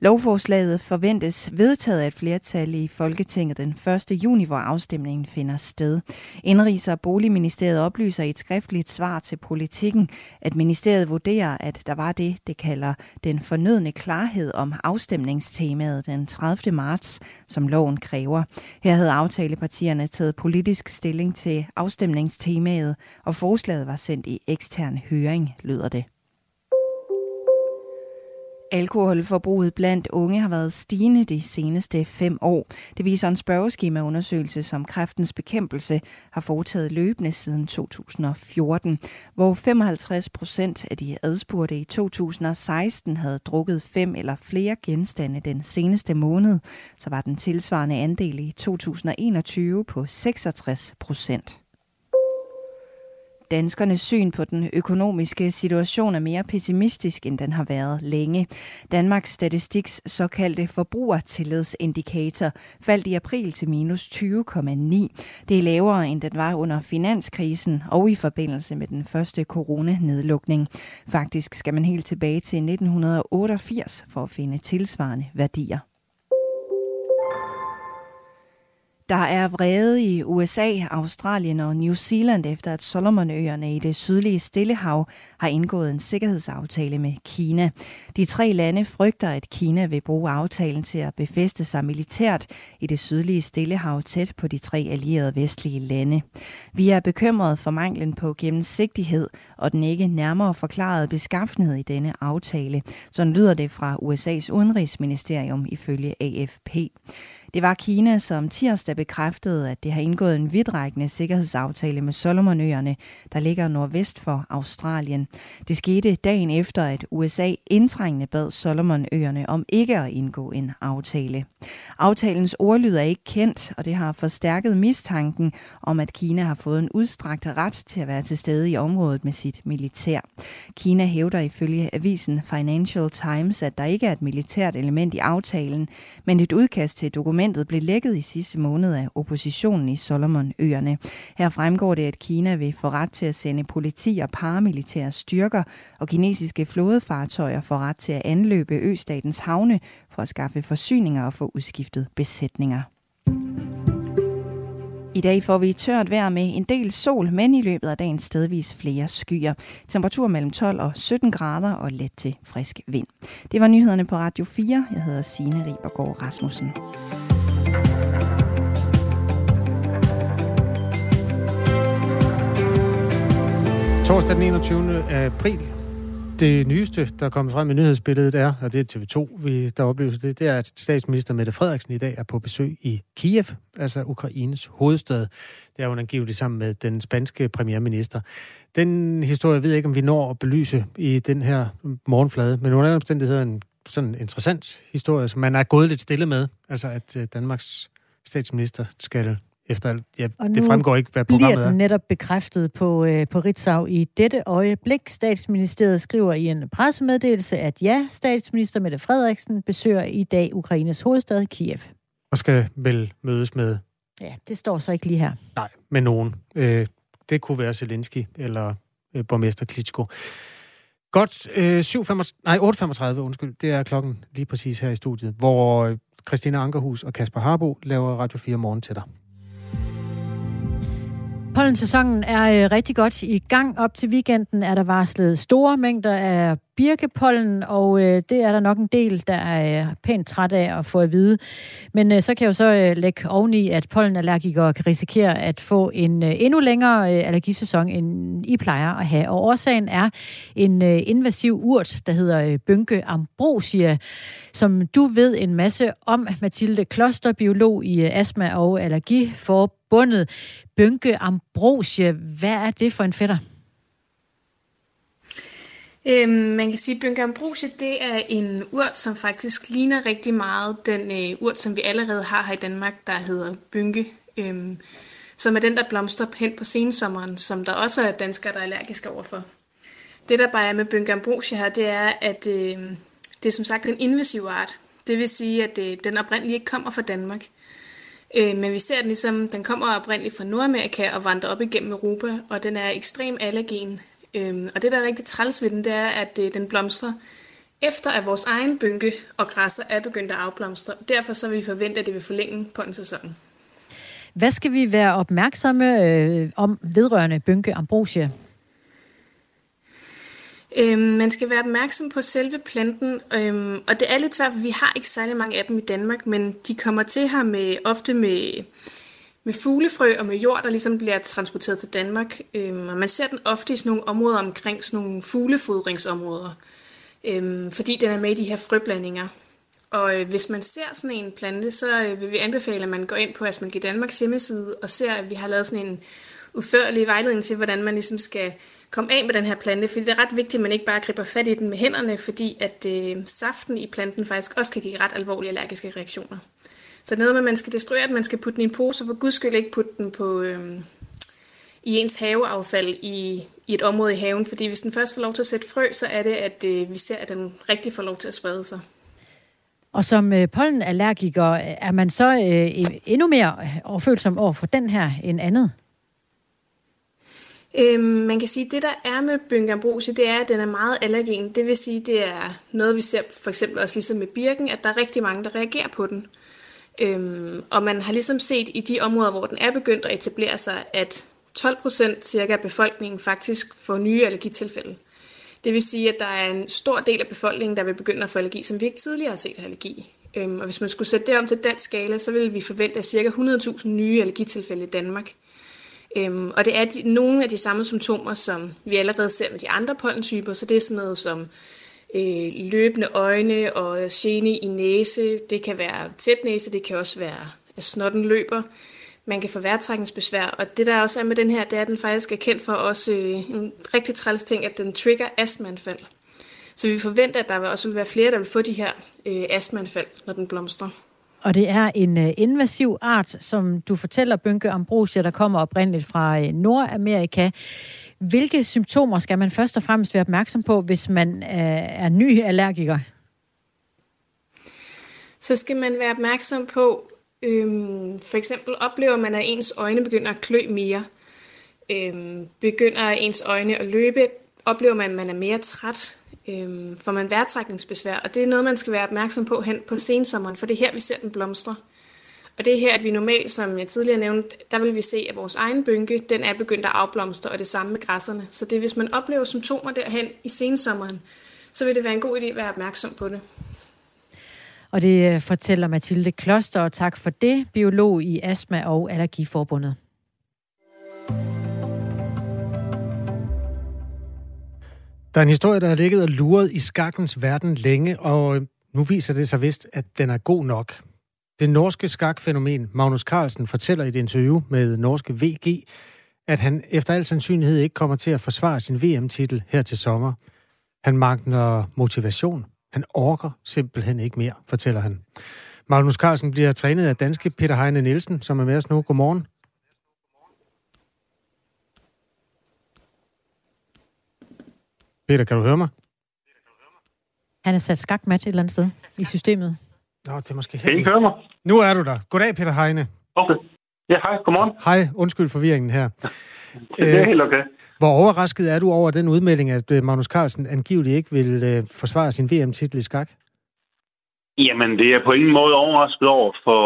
Lovforslaget forventes vedtaget af et flertal i Folketinget den 1. juni, hvor afstemningen finder sted. Indrigs- og Boligministeriet oplyser i et skriftligt svar til politikken, at ministeriet vurderer, at der var det, det kalder den fornødne klarhed om afstemningstemaet den 30. marts, som loven kræver. Her havde aftalepartierne taget politisk stilling til afstemningstemaet, og forslaget var sendt i ekstern høring, lyder det. Alkoholforbruget blandt unge har været stigende de seneste fem år. Det viser en spørgeskemaundersøgelse, som Kræftens Bekæmpelse har foretaget løbende siden 2014, hvor 55 procent af de adspurgte i 2016 havde drukket fem eller flere genstande den seneste måned. Så var den tilsvarende andel i 2021 på 66 procent. Danskernes syn på den økonomiske situation er mere pessimistisk, end den har været længe. Danmarks Statistiks såkaldte forbrugertillidsindikator faldt i april til minus 20,9. Det er lavere, end den var under finanskrisen og i forbindelse med den første coronanedlukning. Faktisk skal man helt tilbage til 1988 for at finde tilsvarende værdier. Der er vrede i USA, Australien og New Zealand efter at Solomonøerne i det sydlige Stillehav har indgået en sikkerhedsaftale med Kina. De tre lande frygter, at Kina vil bruge aftalen til at befeste sig militært i det sydlige Stillehav tæt på de tre allierede vestlige lande. Vi er bekymrede for manglen på gennemsigtighed og den ikke nærmere forklarede beskaffenhed i denne aftale. Sådan lyder det fra USA's udenrigsministerium ifølge AFP. Det var Kina, som tirsdag bekræftede, at det har indgået en vidtrækkende sikkerhedsaftale med Solomonøerne, der ligger nordvest for Australien. Det skete dagen efter, at USA indtrængende bad Solomonøerne om ikke at indgå en aftale. Aftalens ordlyd er ikke kendt, og det har forstærket mistanken om, at Kina har fået en udstrakt ret til at være til stede i området med sit militær. Kina hævder ifølge avisen Financial Times, at der ikke er et militært element i aftalen, men et udkast til dokument Dokumentet blev lækket i sidste måned af oppositionen i Solomonøerne. Her fremgår det, at Kina vil få ret til at sende politi og paramilitære styrker, og kinesiske flådefartøjer får ret til at anløbe østatens havne for at skaffe forsyninger og få udskiftet besætninger. I dag får vi tørt vejr med en del sol, men i løbet af dagen stedvis flere skyer. Temperatur mellem 12 og 17 grader og let til frisk vind. Det var nyhederne på Radio 4. Jeg hedder Signe Ribergaard Rasmussen. Torsdag den 21. april. Det nyeste, der er kommet frem i nyhedsbilledet er, og det er TV2, vi, der oplyser det, det er, at statsminister Mette Frederiksen i dag er på besøg i Kiev, altså Ukraines hovedstad. Det er hun angiveligt sammen med den spanske premierminister. Den historie ved jeg ikke, om vi når at belyse i den her morgenflade, men under omstændigheder en sådan interessant historie, som man er gået lidt stille med, altså at øh, Danmarks statsminister skal efter, ja, og det fremgår ikke, hvad programmet bliver den netop bekræftet på, øh, på Ritzau i dette øjeblik. Statsministeriet skriver i en pressemeddelelse, at ja, statsminister Mette Frederiksen besøger i dag Ukraines hovedstad Kiev. Og skal vel mødes med... Ja, det står så ikke lige her. Nej, med nogen. Øh, det kunne være Zelensky eller øh, borgmester Klitschko. Godt, øh, 7, 35, nej, 8.35, undskyld, det er klokken lige præcis her i studiet, hvor øh, Christina Ankerhus og Kasper Harbo laver Radio 4 morgen til dig. Pollensæsonen er øh, rigtig godt i gang. Op til weekenden er der varslet store mængder af birkepollen, og øh, det er der nok en del, der er øh, pænt træt af at få at vide. Men øh, så kan jeg jo så øh, lægge oveni, at pollenallergikere kan risikere at få en øh, endnu længere øh, allergisæson, end I plejer at have. Og årsagen er en øh, invasiv urt, der hedder øh, Bynke ambrosia, som du ved en masse om, Mathilde Kloster, biolog i øh, Astma- og Allergiforbundet. Bynke ambrosia, hvad er det for en fætter? Øhm, man kan sige, at Bynke det er en urt, som faktisk ligner rigtig meget den øh, urt, som vi allerede har her i Danmark, der hedder bynke. Øhm, som er den, der blomstrer hen på sensommeren, som der også er danskere, der er allergiske overfor. Det, der bare er med Bynke her, det er, at øh, det er som sagt en invasiv art. Det vil sige, at øh, den oprindeligt ikke kommer fra Danmark. Øh, men vi ser den ligesom, den kommer oprindeligt fra Nordamerika og vandrer op igennem Europa, og den er ekstrem allergen. Øh, og det, der er rigtig træls ved den, det er, at øh, den blomstrer efter at vores egen bynke og græsser er begyndt at afblomstre. Derfor så vil vi forvente, at det vil forlænge på en sæson. Hvad skal vi være opmærksomme øh, om vedrørende bynke ambrosia? Øhm, man skal være opmærksom på selve planten, øhm, og det er lidt svært, for vi har ikke særlig mange af dem i Danmark, men de kommer til her med ofte med, med fuglefrø og med jord, der ligesom bliver transporteret til Danmark. Øhm, og man ser den ofte i sådan nogle områder omkring sådan nogle fuglefodringsområder, øhm, fordi den er med i de her frøblandinger. Og øh, hvis man ser sådan en plante, så øh, vil vi anbefale, at man går ind på Asmælk Danmarks hjemmeside og ser, at vi har lavet sådan en udførlig vejledning til, hvordan man ligesom skal komme af med den her plante, fordi det er ret vigtigt, at man ikke bare griber fat i den med hænderne, fordi at øh, saften i planten faktisk også kan give ret alvorlige allergiske reaktioner. Så noget med, at man skal destruere at man skal putte den i en pose, for guds skyld ikke putte den på, øh, i ens haveaffald i, i et område i haven, fordi hvis den først får lov til at sætte frø, så er det, at øh, vi ser, at den rigtig får lov til at sprede sig. Og som øh, pollenallergiker, er man så øh, endnu mere overfølsom over for den her end andet? Øhm, man kan sige, at det, der er med Byngambrose, det er, at den er meget allergen. Det vil sige, det er noget, vi ser for eksempel også ligesom med birken, at der er rigtig mange, der reagerer på den. Øhm, og man har ligesom set i de områder, hvor den er begyndt at etablere sig, at 12 procent cirka af befolkningen faktisk får nye allergitilfælde. Det vil sige, at der er en stor del af befolkningen, der vil begynde at få allergi, som vi ikke tidligere har set allergi. Øhm, og hvis man skulle sætte det om til dansk skala, så ville vi forvente cirka 100.000 nye allergitilfælde i Danmark. Øhm, og det er de, nogle af de samme symptomer, som vi allerede ser med de andre pollentyper, så det er sådan noget som øh, løbende øjne og gene i næse. Det kan være tæt næse, det kan også være, at snotten løber. Man kan få vejrtrækningsbesvær, og det der også er med den her, det er, at den faktisk er kendt for også øh, en rigtig træls ting, at den trigger astmaanfald. Så vi forventer, at der også vil være flere, der vil få de her øh, astmaanfald, når den blomstrer. Og det er en øh, invasiv art, som du fortæller, Bynke Ambrosia, der kommer oprindeligt fra øh, Nordamerika. Hvilke symptomer skal man først og fremmest være opmærksom på, hvis man øh, er ny allergiker? Så skal man være opmærksom på, øhm, for eksempel oplever man, at ens øjne begynder at klø mere. Øhm, begynder ens øjne at løbe. Oplever man, at man er mere træt øhm, får man vejrtrækningsbesvær, og det er noget, man skal være opmærksom på hen på sensommeren, for det er her, vi ser den blomstre. Og det er her, at vi normalt, som jeg tidligere nævnte, der vil vi se, at vores egen bynke, den er begyndt at afblomstre, og det samme med græsserne. Så det hvis man oplever symptomer derhen i sensommeren, så vil det være en god idé at være opmærksom på det. Og det øh, fortæller Mathilde Kloster, og tak for det, biolog i Astma- og Allergiforbundet. Der er en historie, der har ligget og luret i skakkens verden længe, og nu viser det sig vist, at den er god nok. Det norske skakfænomen Magnus Carlsen fortæller i et interview med norske VG, at han efter al sandsynlighed ikke kommer til at forsvare sin VM-titel her til sommer. Han mangler motivation. Han orker simpelthen ikke mere, fortæller han. Magnus Carlsen bliver trænet af danske Peter Heine Nielsen, som er med os nu. Godmorgen. Peter, kan du høre mig? Han er sat skakmat et eller andet sted i systemet. Nå, det er måske Kan I høre mig? Nu er du der. Goddag, Peter Heine. Okay. Ja, hej. Godmorgen. Hej. Undskyld forvirringen her. <laughs> Det er helt okay. Hvor overrasket er du over den udmelding, at øh, Magnus Carlsen angiveligt ikke vil øh, forsvare sin VM-titel i skak? Jamen, det er på ingen måde overrasket over, for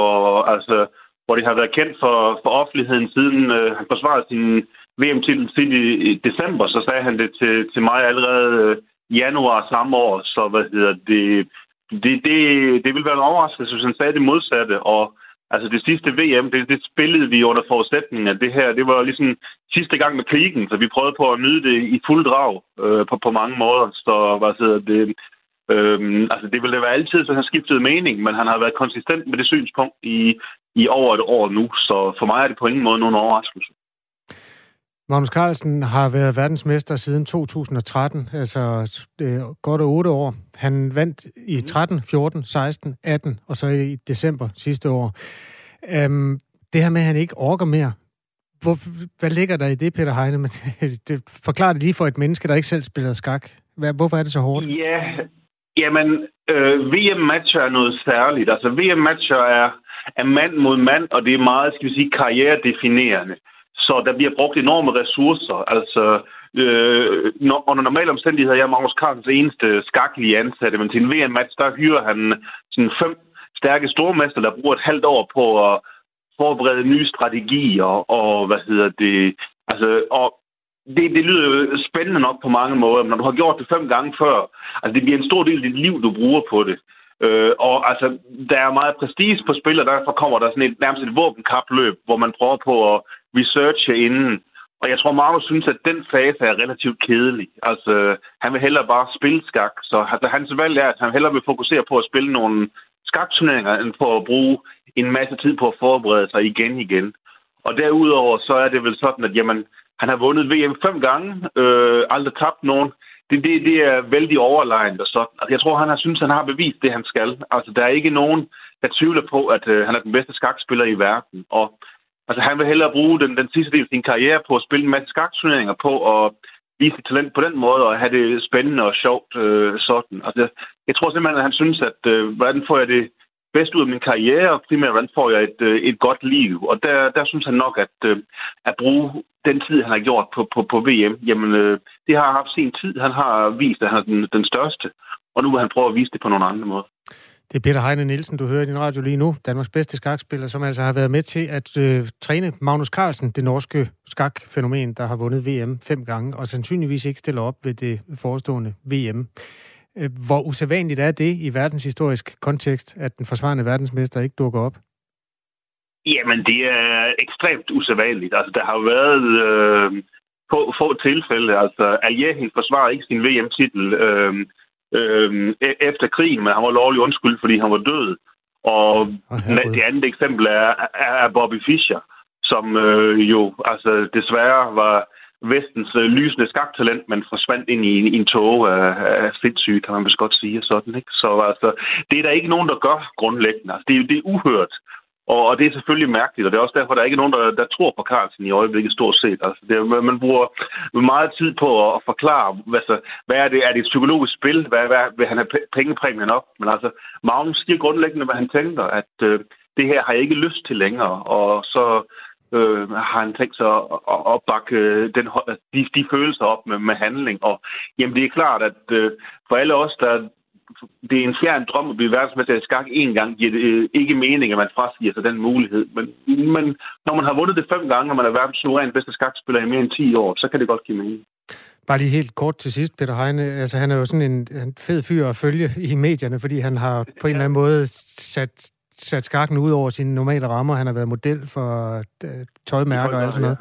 altså, hvor det har været kendt for, for offentligheden siden øh, han forsvarede sin VM-titel siden i, i december, så sagde han det til, til mig allerede øh, januar samme år, så hvad hedder det, det, det, det ville være en overraskelse, hvis han sagde det modsatte, og altså det sidste VM, det, det spillede vi under forudsætningen, at det her, det var ligesom sidste gang med krigen, så vi prøvede på at nyde det i fuld drag øh, på, på mange måder, så hvad hedder det, Øhm, altså det ville være altid, så han skiftede mening, men han har været konsistent med det synspunkt i, i over et år nu, så for mig er det på ingen måde nogen overraskelse. Magnus Carlsen har været verdensmester siden 2013, altså øh, godt otte år. Han vandt i 13, 14, 16, 18 og så i december sidste år. Øhm, det her med, at han ikke orker mere, hvor, hvad ligger der i det, Peter Heine? Men, <laughs> det forklarer det lige for et menneske, der ikke selv spiller skak. Hvad, hvorfor er det så hårdt? Ja, jamen, øh, VM-matcher er noget særligt. Altså, VM-matcher er, er mand mod mand, og det er meget, skal vi sige, karrieredefinerende. Så der bliver brugt enorme ressourcer. Altså, øh, når, under normale omstændigheder er Magnus Carlsens eneste skaklige ansatte, men til en VM-match, der hyrer han sådan fem stærke stormester, der bruger et halvt år på at forberede nye strategier, og hvad hedder det, altså, og det, det lyder jo spændende nok på mange måder, men når du har gjort det fem gange før, altså det bliver en stor del af dit liv, du bruger på det. Øh, og altså, der er meget prestige på spil, og derfor kommer der sådan et, nærmest et våbenkapløb, hvor man prøver på at researche inden. Og jeg tror, Magnus synes, at den fase er relativt kedelig. Altså, han vil hellere bare spille skak. Så altså, hans valg er, at han hellere vil fokusere på at spille nogle skakturneringer, end på at bruge en masse tid på at forberede sig igen igen. Og derudover, så er det vel sådan, at jamen, han har vundet VM fem gange, øh, aldrig tabt nogen. Det, det, det er vældig overlegnet og sådan. Altså, jeg tror, han har synes, han har bevist det, han skal. Altså, der er ikke nogen, der tvivler på, at øh, han er den bedste skakspiller i verden. Og Altså, han vil hellere bruge den, den sidste del af sin karriere på at spille en masse skakturneringer på og vise sit talent på den måde og have det spændende og sjovt øh, sådan. Altså, jeg tror simpelthen, at han synes, at øh, hvordan får jeg det bedst ud af min karriere, og primært, hvordan får jeg et, øh, et godt liv. Og der, der synes han nok, at, øh, at bruge den tid, han har gjort på, på, på VM, jamen, øh, det har haft sin tid. Han har vist, at han er den, den største, og nu vil han prøve at vise det på nogle andre måder. Det er Peter Heine Nielsen, du hører i din radio lige nu. Danmarks bedste skakspiller, som altså har været med til at øh, træne Magnus Carlsen, det norske skakfænomen, der har vundet VM fem gange, og sandsynligvis ikke stiller op ved det forestående VM. Øh, hvor usædvanligt er det i verdenshistorisk kontekst, at den forsvarende verdensmester ikke dukker op? Jamen, det er ekstremt usædvanligt. Altså, der har været øh, få, få tilfælde. Altså, Aljehin forsvarer ikke sin VM-titel. Øh, øh, efter krigen, men han var lovlig undskyld, fordi han var død. Og okay. det andet eksempel er, er Bobby Fischer, som øh, jo altså desværre var vestens øh, lysende skaktalent, men forsvandt ind i, i en tog af, af sindssyge, kan man vist godt sige sådan, ikke? Så altså, det er der ikke nogen, der gør grundlæggende. Altså, det, det er uhørt. Og, og det er selvfølgelig mærkeligt, og det er også derfor, der er ikke nogen, der, der tror på Carlsen i øjeblikket stort set. Altså, det man bruger meget tid på at forklare, altså, hvad er det? Er det et psykologisk spil? Hvad, hvad vil han have pengepræmien op? Men altså, Magnus siger grundlæggende, hvad han tænker, at øh, det her har jeg ikke lyst til længere, og så øh, har han tænkt sig at, at, øh, den, de, de følelser op med, med handling. Og jamen, det er klart, at øh, for alle os, der det er en fjern drøm at blive verdensmester i skak en gang, giver det øh, ikke mening, at man frasiger sig den mulighed. Men, men når man har vundet det fem gange, og man er verdens suveræn bedste skakspiller i mere end 10 år, så kan det godt give mening. Bare lige helt kort til sidst, Peter Heine. Altså, han er jo sådan en, en fed fyr at følge i medierne, fordi han har på en eller anden måde sat, sat skakken ud over sine normale rammer. Han har været model for uh, tøjmærker og alt sådan noget.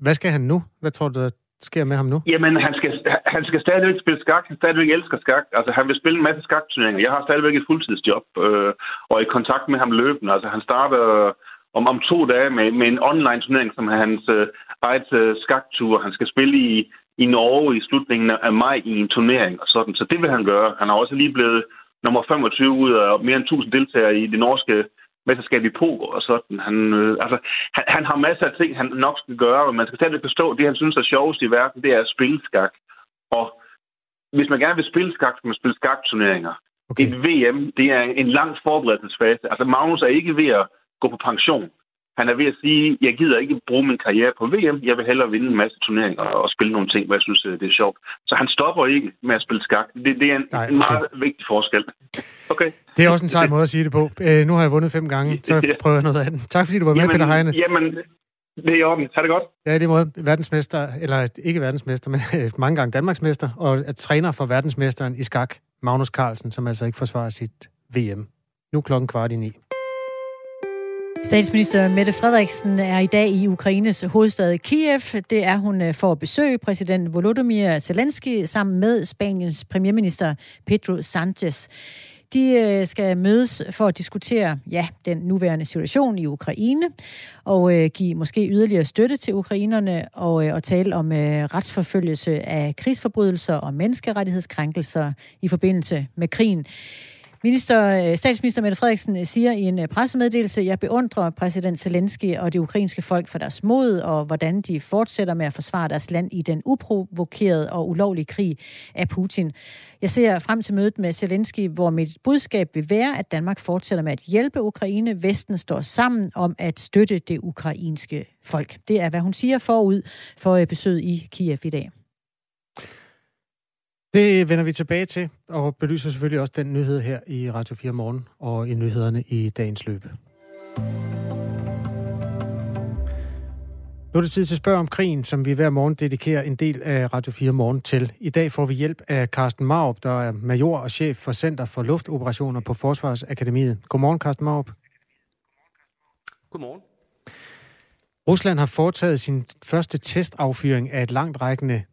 Hvad skal han nu? Hvad tror du, sker med ham nu? Jamen, han skal, han skal stadigvæk spille skak. Han stadigvæk elsker skak. Altså, han vil spille en masse skakturneringer. Jeg har stadigvæk et fuldtidsjob, øh, og er i kontakt med ham løbende. Altså, han starter øh, om, om to dage med, med en online turnering, som er hans øh, eget øh, skaktur. Han skal spille i, i Norge i slutningen af maj i en turnering og sådan. Så det vil han gøre. Han er også lige blevet nummer 25 ud af mere end 1000 deltagere i det norske mesterskab i poker og sådan. Han, øh, altså, han, han har masser af ting, han nok skal gøre, men man skal stadig forstå, at det, han synes er sjovest i verden, det er at spille skak. Og hvis man gerne vil spille skak, skal man spille skakturneringer. Okay. Et VM, det er en lang forberedelsesfase. Altså, Magnus er ikke ved at gå på pension. Han er ved at sige, jeg gider ikke bruge min karriere på VM. Jeg vil hellere vinde en masse turneringer og spille nogle ting, hvor jeg synes, det er sjovt. Så han stopper ikke med at spille skak. Det, det er en, Nej, okay. en meget vigtig forskel. Okay. Det er også en sej måde at sige det på. Øh, nu har jeg vundet fem gange, så prøver jeg noget andet. Tak fordi du var med, jamen, Peter Heine. Jamen, det er i orden. Ha' det godt. Ja, det er måde verdensmester, eller ikke verdensmester, men <laughs> mange gange Danmarksmester, og er træner for verdensmesteren i skak, Magnus Carlsen, som altså ikke forsvarer sit VM. Nu klokken kvart i ni. Statsminister Mette Frederiksen er i dag i Ukraines hovedstad Kiev. Det er hun øh, for at besøge præsident Volodymyr Zelensky sammen med Spaniens premierminister Pedro Sanchez. De øh, skal mødes for at diskutere ja, den nuværende situation i Ukraine og øh, give måske yderligere støtte til ukrainerne og, øh, og tale om øh, retsforfølgelse af krigsforbrydelser og menneskerettighedskrænkelser i forbindelse med krigen. Minister, øh, statsminister Mette Frederiksen øh, siger i en øh, pressemeddelelse, jeg beundrer præsident Zelensky og det ukrainske folk for deres mod, og hvordan de fortsætter med at forsvare deres land i den uprovokerede og ulovlige krig af Putin. Jeg ser frem til mødet med Zelensky, hvor mit budskab vil være, at Danmark fortsætter med at hjælpe Ukraine. Vesten står sammen om at støtte det ukrainske folk. Det er, hvad hun siger forud for besøget i Kiev i dag. Det vender vi tilbage til, og belyser selvfølgelig også den nyhed her i Radio 4 Morgen og i nyhederne i dagens løb. Nu er det tid til at spørge om krigen, som vi hver morgen dedikerer en del af Radio 4 Morgen til. I dag får vi hjælp af Carsten Maup, der er major og chef for Center for Luftoperationer på Forsvarsakademiet. Godmorgen, Carsten Maup. Godmorgen. Rusland har foretaget sin første testaffyring af et langt rækkende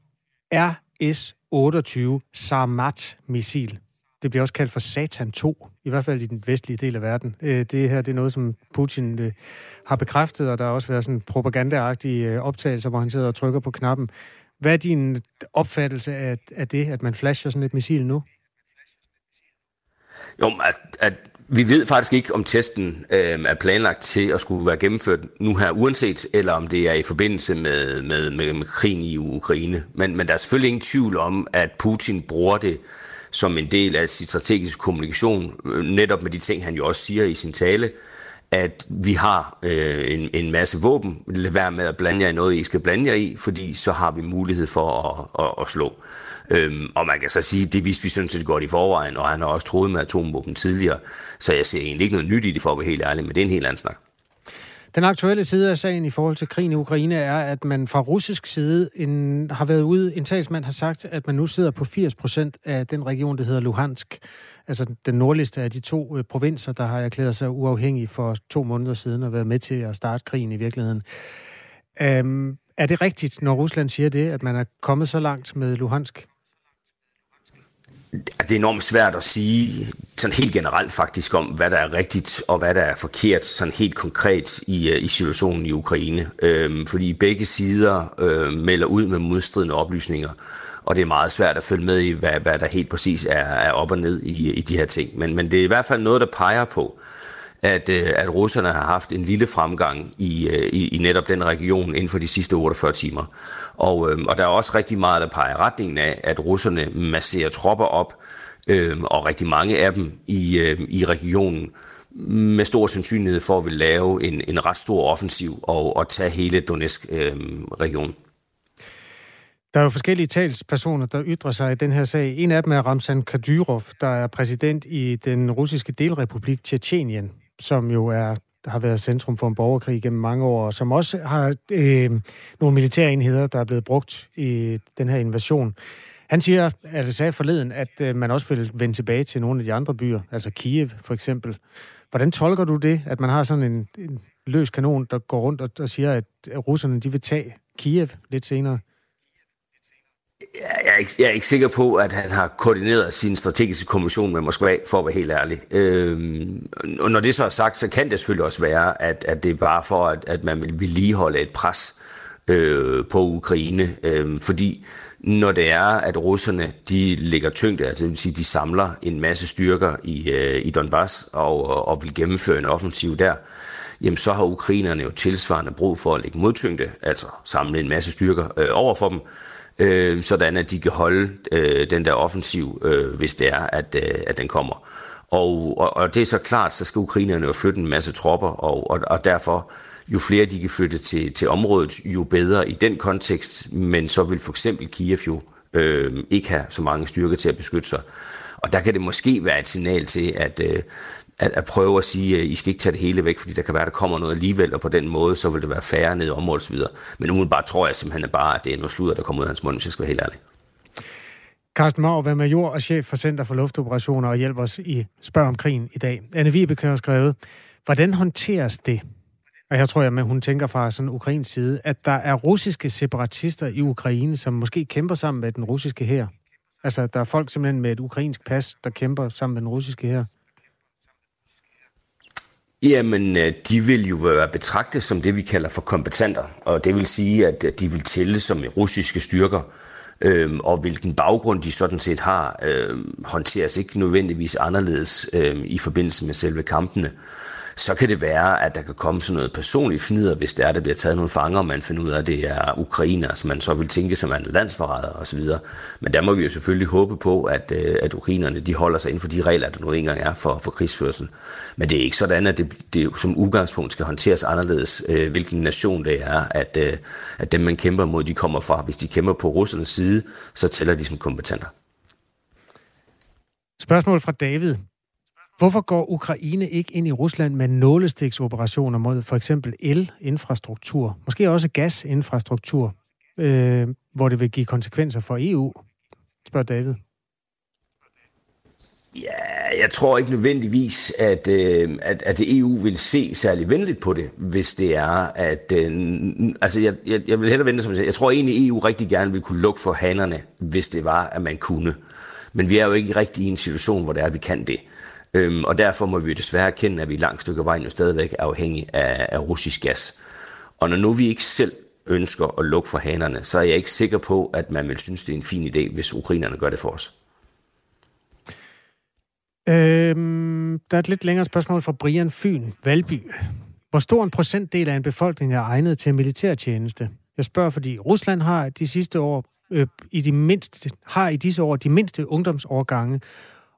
RS 28 Sarmat-missil. Det bliver også kaldt for Satan 2, i hvert fald i den vestlige del af verden. Øh, det her det er noget, som Putin øh, har bekræftet, og der har også været sådan propagandaagtige øh, optagelser, hvor han sidder og trykker på knappen. Hvad er din opfattelse af, af det, at man flasher sådan et missil nu? Jo, at, at vi ved faktisk ikke, om testen øh, er planlagt til at skulle være gennemført nu her uanset, eller om det er i forbindelse med, med, med, med krigen i Ukraine. Men, men der er selvfølgelig ingen tvivl om, at Putin bruger det som en del af sin strategiske kommunikation, øh, netop med de ting, han jo også siger i sin tale, at vi har øh, en, en masse våben. Lad være med at blande jer i noget, I skal blande jer i, fordi så har vi mulighed for at, at, at slå. Øhm, og man kan så sige, det vidste vi sådan set godt i forvejen, og han har også troet med atomvåben tidligere. Så jeg ser egentlig ikke noget nyt i det, for at være helt ærlig, men det er en helt anden snak. Den aktuelle side af sagen i forhold til krigen i Ukraine er, at man fra russisk side en, har været ude, en talsmand har sagt, at man nu sidder på 80 procent af den region, der hedder Luhansk, altså den nordligste af de to øh, provinser, der har erklæret sig uafhængige for to måneder siden og været med til at starte krigen i virkeligheden. Øhm, er det rigtigt, når Rusland siger det, at man er kommet så langt med Luhansk? Altså, det er enormt svært at sige sådan helt generelt faktisk om, hvad der er rigtigt og hvad der er forkert, sådan helt konkret i, øh, i situationen i Ukraine. Øhm, fordi begge sider øh, melder ud med modstridende oplysninger, og det er meget svært at følge med i, hvad, hvad der helt præcis er, er op og ned i, i de her ting. Men, men det er i hvert fald noget, der peger på, øh, at øh, at russerne har haft en lille fremgang i, øh, i, i netop den region inden for de sidste 48 timer. Og, øh, og der er også rigtig meget, der peger retningen af, at russerne masserer tropper op, øh, og rigtig mange af dem i, øh, i regionen, med stor sandsynlighed for at vil lave en, en ret stor offensiv og, og tage hele Donetsk-regionen. Øh, der er jo forskellige talspersoner, der ytrer sig i den her sag. En af dem er Ramzan Kadyrov, der er præsident i den russiske delrepublik Tjetjenien, som jo er der har været centrum for en borgerkrig gennem mange år, og som også har øh, nogle militære enheder, der er blevet brugt i den her invasion. Han siger, at det sagde forleden, at øh, man også vil vende tilbage til nogle af de andre byer, altså Kiev for eksempel. Hvordan tolker du det, at man har sådan en, en løs kanon, der går rundt og, og siger, at russerne de vil tage Kiev lidt senere? Jeg er, ikke, jeg er ikke sikker på, at han har koordineret sin strategiske kommission med Moskva, for at være helt ærlig. Øhm, og når det så er sagt, så kan det selvfølgelig også være, at, at det er bare for, at, at man vil vedligeholde et pres øh, på Ukraine. Øh, fordi når det er, at russerne de lægger tyngde, altså det vil sige, de samler en masse styrker i, øh, i Donbass og, og vil gennemføre en offensiv der, jamen så har ukrainerne jo tilsvarende brug for at lægge modtyngde, altså samle en masse styrker øh, over for dem, øh, sådan at de kan holde øh, den der offensiv, øh, hvis det er, at, øh, at den kommer. Og, og, og det er så klart, så skal ukrainerne jo flytte en masse tropper, og, og, og derfor jo flere de kan flytte til, til området, jo bedre i den kontekst, men så vil for eksempel Kiev jo øh, ikke have så mange styrker til at beskytte sig. Og der kan det måske være et signal til, at, øh, at, at prøve at sige, at I skal ikke tage det hele væk, fordi der kan være, at der kommer noget alligevel, og på den måde, så vil det være færre nede i området osv. Men umiddelbart tror jeg simpelthen bare, at det er noget sludder, der kommer ud af hans mund, hvis jeg skal være helt ærlig. Carsten Mauer, er major og chef for Center for Luftoperationer og hjælper os i Spørg om krigen i dag. Anne Vibeke har skrevet, hvordan håndteres det? Og jeg tror, at hun tænker fra sådan ukrainsk side, at der er russiske separatister i Ukraine, som måske kæmper sammen med den russiske her. Altså, der er folk simpelthen med et ukrainsk pas, der kæmper sammen med den russiske her. Jamen, øh, de vil jo være betragtet som det, vi kalder for kompetenter. Og det vil sige, at øh, de vil tælle som russiske styrker. Øhm, og hvilken baggrund de sådan set har, øhm, håndteres ikke nødvendigvis anderledes øhm, i forbindelse med selve kampene så kan det være, at der kan komme sådan noget personligt fnider, hvis der er, der bliver taget nogle fanger, og man finder ud af, at det er ukrainer, som man så vil tænke som en landsforræder osv. Men der må vi jo selvfølgelig håbe på, at, øh, at ukrainerne de holder sig inden for de regler, der nu engang er for, for krigsførsel. Men det er ikke sådan, at det, det som udgangspunkt skal håndteres anderledes, øh, hvilken nation det er, at, øh, at dem, man kæmper mod, de kommer fra. Hvis de kæmper på russernes side, så tæller de som kompetenter. Spørgsmål fra David. Hvorfor går Ukraine ikke ind i Rusland med nålestiksoperationer mod for eksempel el-infrastruktur, måske også gasinfrastruktur, øh, hvor det vil give konsekvenser for EU? Spørger David. Ja, jeg tror ikke nødvendigvis, at, øh, at, at EU vil se særlig venligt på det, hvis det er, at... Øh, altså, jeg, jeg, jeg vil hellere vente, som jeg siger. Jeg tror egentlig, EU rigtig gerne vil kunne lukke for hanerne, hvis det var, at man kunne. Men vi er jo ikke rigtig i en situation, hvor det er, at vi kan det. Øhm, og derfor må vi desværre erkende, at vi et langt stykke vejen jo stadigvæk er afhængige af, af russisk gas. Og når nu vi ikke selv ønsker at lukke for hanerne, så er jeg ikke sikker på, at man vil synes, det er en fin idé, hvis ukrainerne gør det for os. Øhm, der er et lidt længere spørgsmål fra Brian Fyn, Valby. Hvor stor en procentdel af en befolkning er egnet til militærtjeneste? Jeg spørger, fordi Rusland har de sidste år øh, i de mindste, har i disse år de mindste ungdomsårgange,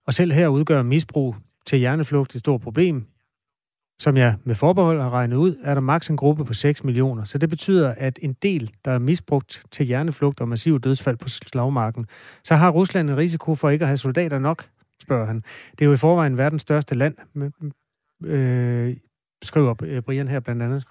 og selv her udgør misbrug til hjerneflugt et stort problem. Som jeg med forbehold har regnet ud, er der maks en gruppe på 6 millioner. Så det betyder, at en del, der er misbrugt til hjerneflugt og massiv dødsfald på slagmarken, så har Rusland en risiko for ikke at have soldater nok, spørger han. Det er jo i forvejen verdens største land, øh, skriver Brian her blandt andet.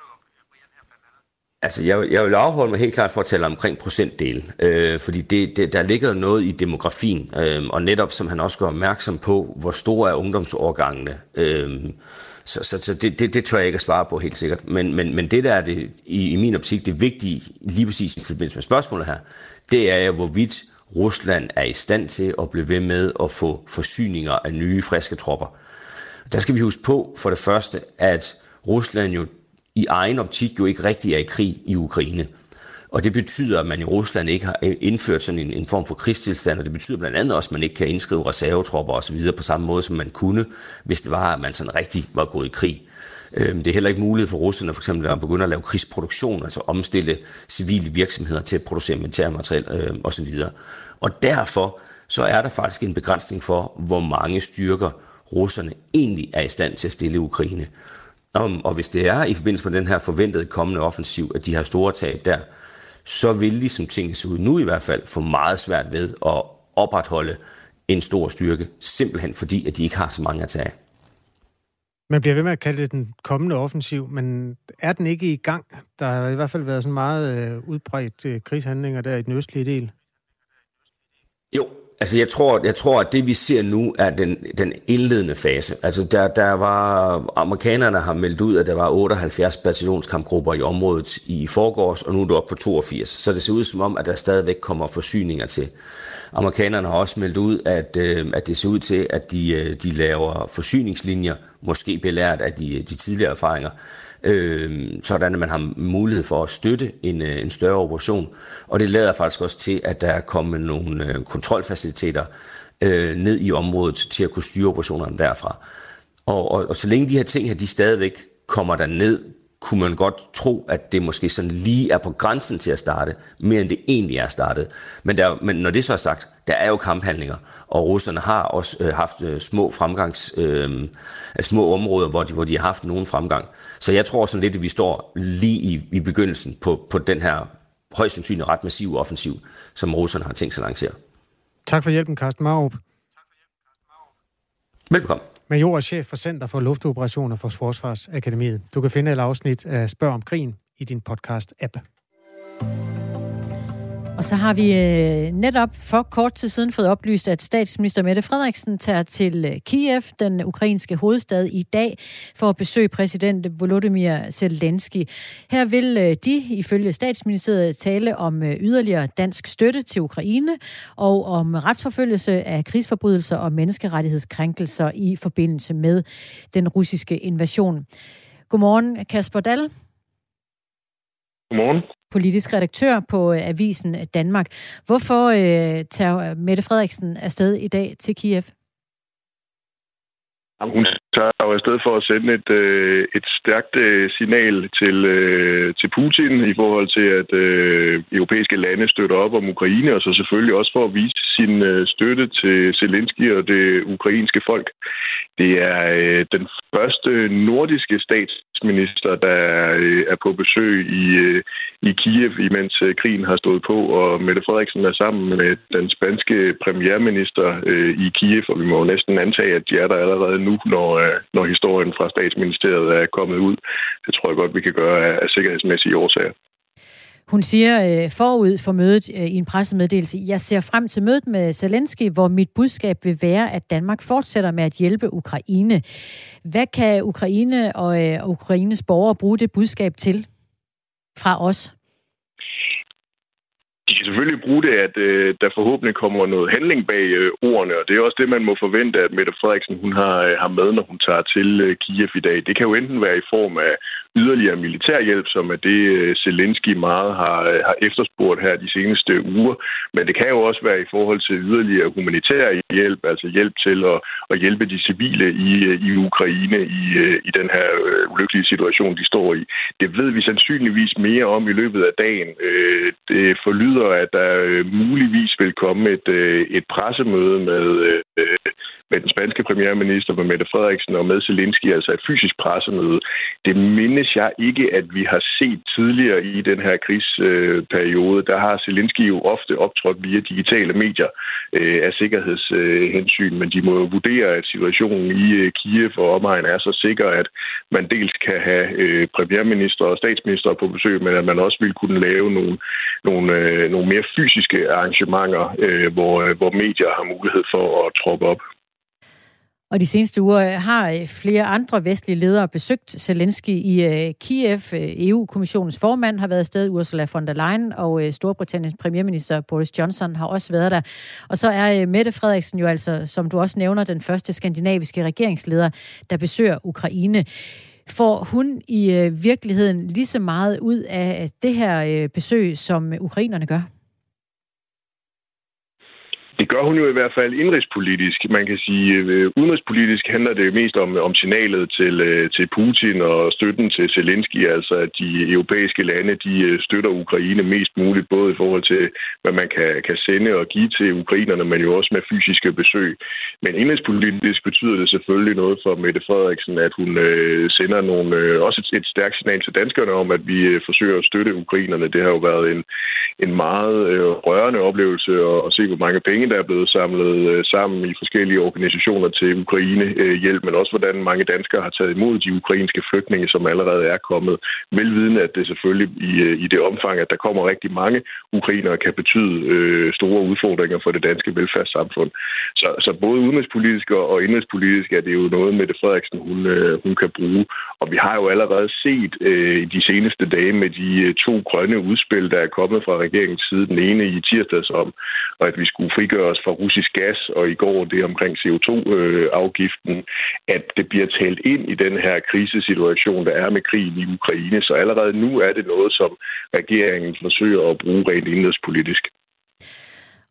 Altså, jeg, jeg vil afholde mig helt klart for at tale omkring procentdel, øh, fordi det, det, der ligger noget i demografien, øh, og netop som han også gør opmærksom på, hvor store er ungdomsårgangene. Øh, så så, så det, det, det tør jeg ikke at svare på helt sikkert. Men, men, men det, der er det, i, i min optik det vigtige, lige præcis i forbindelse med spørgsmålet her, det er jo, hvorvidt Rusland er i stand til at blive ved med at få forsyninger af nye, friske tropper. Der skal vi huske på, for det første, at Rusland jo i egen optik jo ikke rigtig er i krig i Ukraine. Og det betyder, at man i Rusland ikke har øh, indført sådan en, en form for krigstilstand, og det betyder blandt andet også, at man ikke kan indskrive reservetropper osv. på samme måde, som man kunne, hvis det var, at man sådan rigtig var gået i krig. Øhm, det er heller ikke muligt for russerne for eksempel at begynde at lave krigsproduktion, altså omstille civile virksomheder til at producere militærmateriel øh, osv. Og derfor så er der faktisk en begrænsning for, hvor mange styrker russerne egentlig er i stand til at stille Ukraine. Og, og hvis det er i forbindelse med den her forventede kommende offensiv, at de har store tab der, så vil de, som tingene ser ud nu i hvert fald, få meget svært ved at opretholde en stor styrke, simpelthen fordi, at de ikke har så mange at tage Man bliver ved med at kalde det den kommende offensiv, men er den ikke i gang? Der har i hvert fald været sådan meget øh, udbredt øh, krigshandlinger der i den østlige del. Jo, Altså jeg tror, jeg tror, at det vi ser nu er den, den indledende fase. Altså der, der var, amerikanerne har meldt ud, at der var 78 bataljonskampgrupper i området i forgårs, og nu er det op på 82. Så det ser ud som om, at der stadigvæk kommer forsyninger til. Amerikanerne har også meldt ud, at, øh, at det ser ud til, at de, øh, de laver forsyningslinjer, måske belært af de, de tidligere erfaringer, øh, sådan at man har mulighed for at støtte en, øh, en større operation. Og det lader faktisk også til, at der er kommet nogle øh, kontrolfaciliteter øh, ned i området til at kunne styre operationerne derfra. Og, og, og så længe de her ting her, de stadigvæk kommer der ned, kunne man godt tro, at det måske sådan lige er på grænsen til at starte, mere end det egentlig er startet. Men, der, men når det så er sagt, Der er jo kamphandlinger, og russerne har også øh, haft øh, små fremgangs, øh, små områder, hvor de, hvor de har haft nogen fremgang. Så jeg tror sådan lidt, at vi står lige i, i begyndelsen på, på den her højst sandsynligt ret massive offensiv, som russerne har tænkt sig at lancere. Tak for hjælpen, Carsten Marup. Velkommen. Major og chef for Center for Luftoperationer for Forsvarsakademiet. Du kan finde et afsnit af Spørg om krigen i din podcast-app. Og så har vi øh, netop for kort tid siden fået oplyst, at statsminister Mette Frederiksen tager til øh, Kiev, den ukrainske hovedstad, i dag for at besøge præsident Volodymyr Zelensky. Her vil øh, de, ifølge statsministeriet, tale om øh, yderligere dansk støtte til Ukraine og om retsforfølgelse af krigsforbrydelser og menneskerettighedskrænkelser i forbindelse med den russiske invasion. Godmorgen, Kasper Dahl. Godmorgen politisk redaktør på øh, Avisen Danmark. Hvorfor øh, tager Mette Frederiksen afsted i dag til Kiev? Hun tager jo afsted for at sende et, øh, et stærkt øh, signal til, øh, til Putin i forhold til, at øh, europæiske lande støtter op om Ukraine, og så selvfølgelig også for at vise sin øh, støtte til Zelensky og det ukrainske folk. Det er øh, den første nordiske statsminister, der øh, er på besøg i, øh, i Kiev, imens øh, krigen har stået på, og Mette Frederiksen er sammen med den spanske premierminister øh, i Kiev, og vi må næsten antage, at de er der allerede nu, når, øh, Øh, når historien fra statsministeriet er kommet ud. Det tror jeg godt, vi kan gøre af, af sikkerhedsmæssige årsager. Hun siger øh, forud for mødet øh, i en pressemeddelelse, jeg ser frem til mødet med Zelensky, hvor mit budskab vil være, at Danmark fortsætter med at hjælpe Ukraine. Hvad kan Ukraine og øh, Ukraines borgere bruge det budskab til fra os? Kan selvfølgelig bruge det, at øh, der forhåbentlig kommer noget handling bag øh, ordene, og det er også det, man må forvente, at Mette Frederiksen hun har, øh, har med, når hun tager til øh, Kiev i dag. Det kan jo enten være i form af yderligere militærhjælp, som er det, øh, Zelensky meget har, øh, har efterspurgt her de seneste uger, men det kan jo også være i forhold til yderligere humanitær hjælp, altså hjælp til at, at hjælpe de civile i, øh, i Ukraine i, i den her ulykkelige situation, de står i. Det ved vi sandsynligvis mere om i løbet af dagen. Det forlyder at der muligvis vil komme et, et pressemøde med, med den spanske premierminister, med Mette Frederiksen og med Zelensky, altså et fysisk pressemøde. Det mindes jeg ikke, at vi har set tidligere i den her krigsperiode. Der har Zelensky jo ofte optrådt via digitale medier øh, af sikkerhedshensyn, men de må jo vurdere, at situationen i øh, Kiev og omegn er så sikker, at man dels kan have øh, premierminister og statsminister på besøg, men at man også vil kunne lave nogle, nogle nogle mere fysiske arrangementer, hvor, hvor medier har mulighed for at troppe op. Og de seneste uger øh, har øh, flere andre vestlige ledere besøgt Zelensky i øh, Kiev. EU-kommissionens formand har været afsted, Ursula von der Leyen, og Storbritanniens premierminister Boris Johnson har også været der. Og så er Mette Frederiksen jo altså, som du også nævner, den første skandinaviske regeringsleder, der besøger Ukraine. Får hun i virkeligheden lige så meget ud af det her besøg, som ukrainerne gør? Det gør hun jo i hvert fald indrigspolitisk. Man kan sige, øh, udenrigspolitisk handler det mest om, om signalet til, øh, til Putin og støtten til Zelensky, altså at de europæiske lande de øh, støtter Ukraine mest muligt, både i forhold til, hvad man kan, kan sende og give til ukrainerne, men jo også med fysiske besøg. Men indrigspolitisk betyder det selvfølgelig noget for Mette Frederiksen, at hun øh, sender nogle, øh, også et, et stærkt signal til danskerne om, at vi øh, forsøger at støtte ukrainerne. Det har jo været en, en meget øh, rørende oplevelse at, at se, hvor mange penge penge, der er blevet samlet øh, sammen i forskellige organisationer til Ukraine-hjælp, øh, men også hvordan mange danskere har taget imod de ukrainske flygtninge, som allerede er kommet. Velvidende, at det selvfølgelig i, øh, i det omfang, at der kommer rigtig mange ukrainere, kan betyde øh, store udfordringer for det danske velfærdssamfund. Så, så både udenrigspolitisk og indrigspolitisk er det jo noget, Mette Frederiksen hun, øh, hun kan bruge. Og vi har jo allerede set øh, de seneste dage med de øh, to grønne udspil, der er kommet fra regeringens side. Den ene i tirsdags om, at vi skulle frigøre frigøres fra russisk gas, og i går det omkring CO2-afgiften, at det bliver talt ind i den her krisesituation, der er med krigen i Ukraine. Så allerede nu er det noget, som regeringen forsøger at bruge rent indrigspolitisk.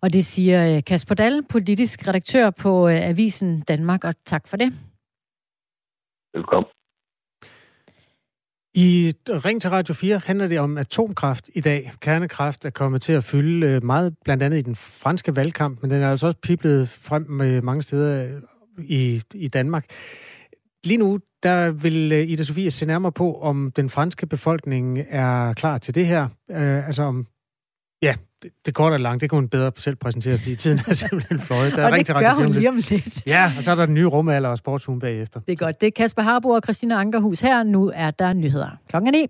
Og det siger øh, Kasper Dahl, politisk redaktør på øh, Avisen Danmark, og tak for det. Velkommen. I Ring til Radio 4 handler det om atomkraft i dag. Kernekraft er kommet til at fylde øh, meget, blandt andet i den franske valgkamp, men den er altså også piblet frem med mange steder øh, i, i Danmark. Lige nu, der vil Ida Sofie se nærmere på, om den franske befolkning er klar til det her. Altså om, ja, det, det korte og langt, det kunne hun bedre selv præsentere, fordi tiden er <laughs> simpelthen fløjet. Der er og det gør hun lige om lidt. Ja, og så er der den nye rumalder og sportshuen bagefter. Det er godt. Det er Kasper Harbo og Christina Ankerhus her. Nu er der nyheder. Klokken er 9.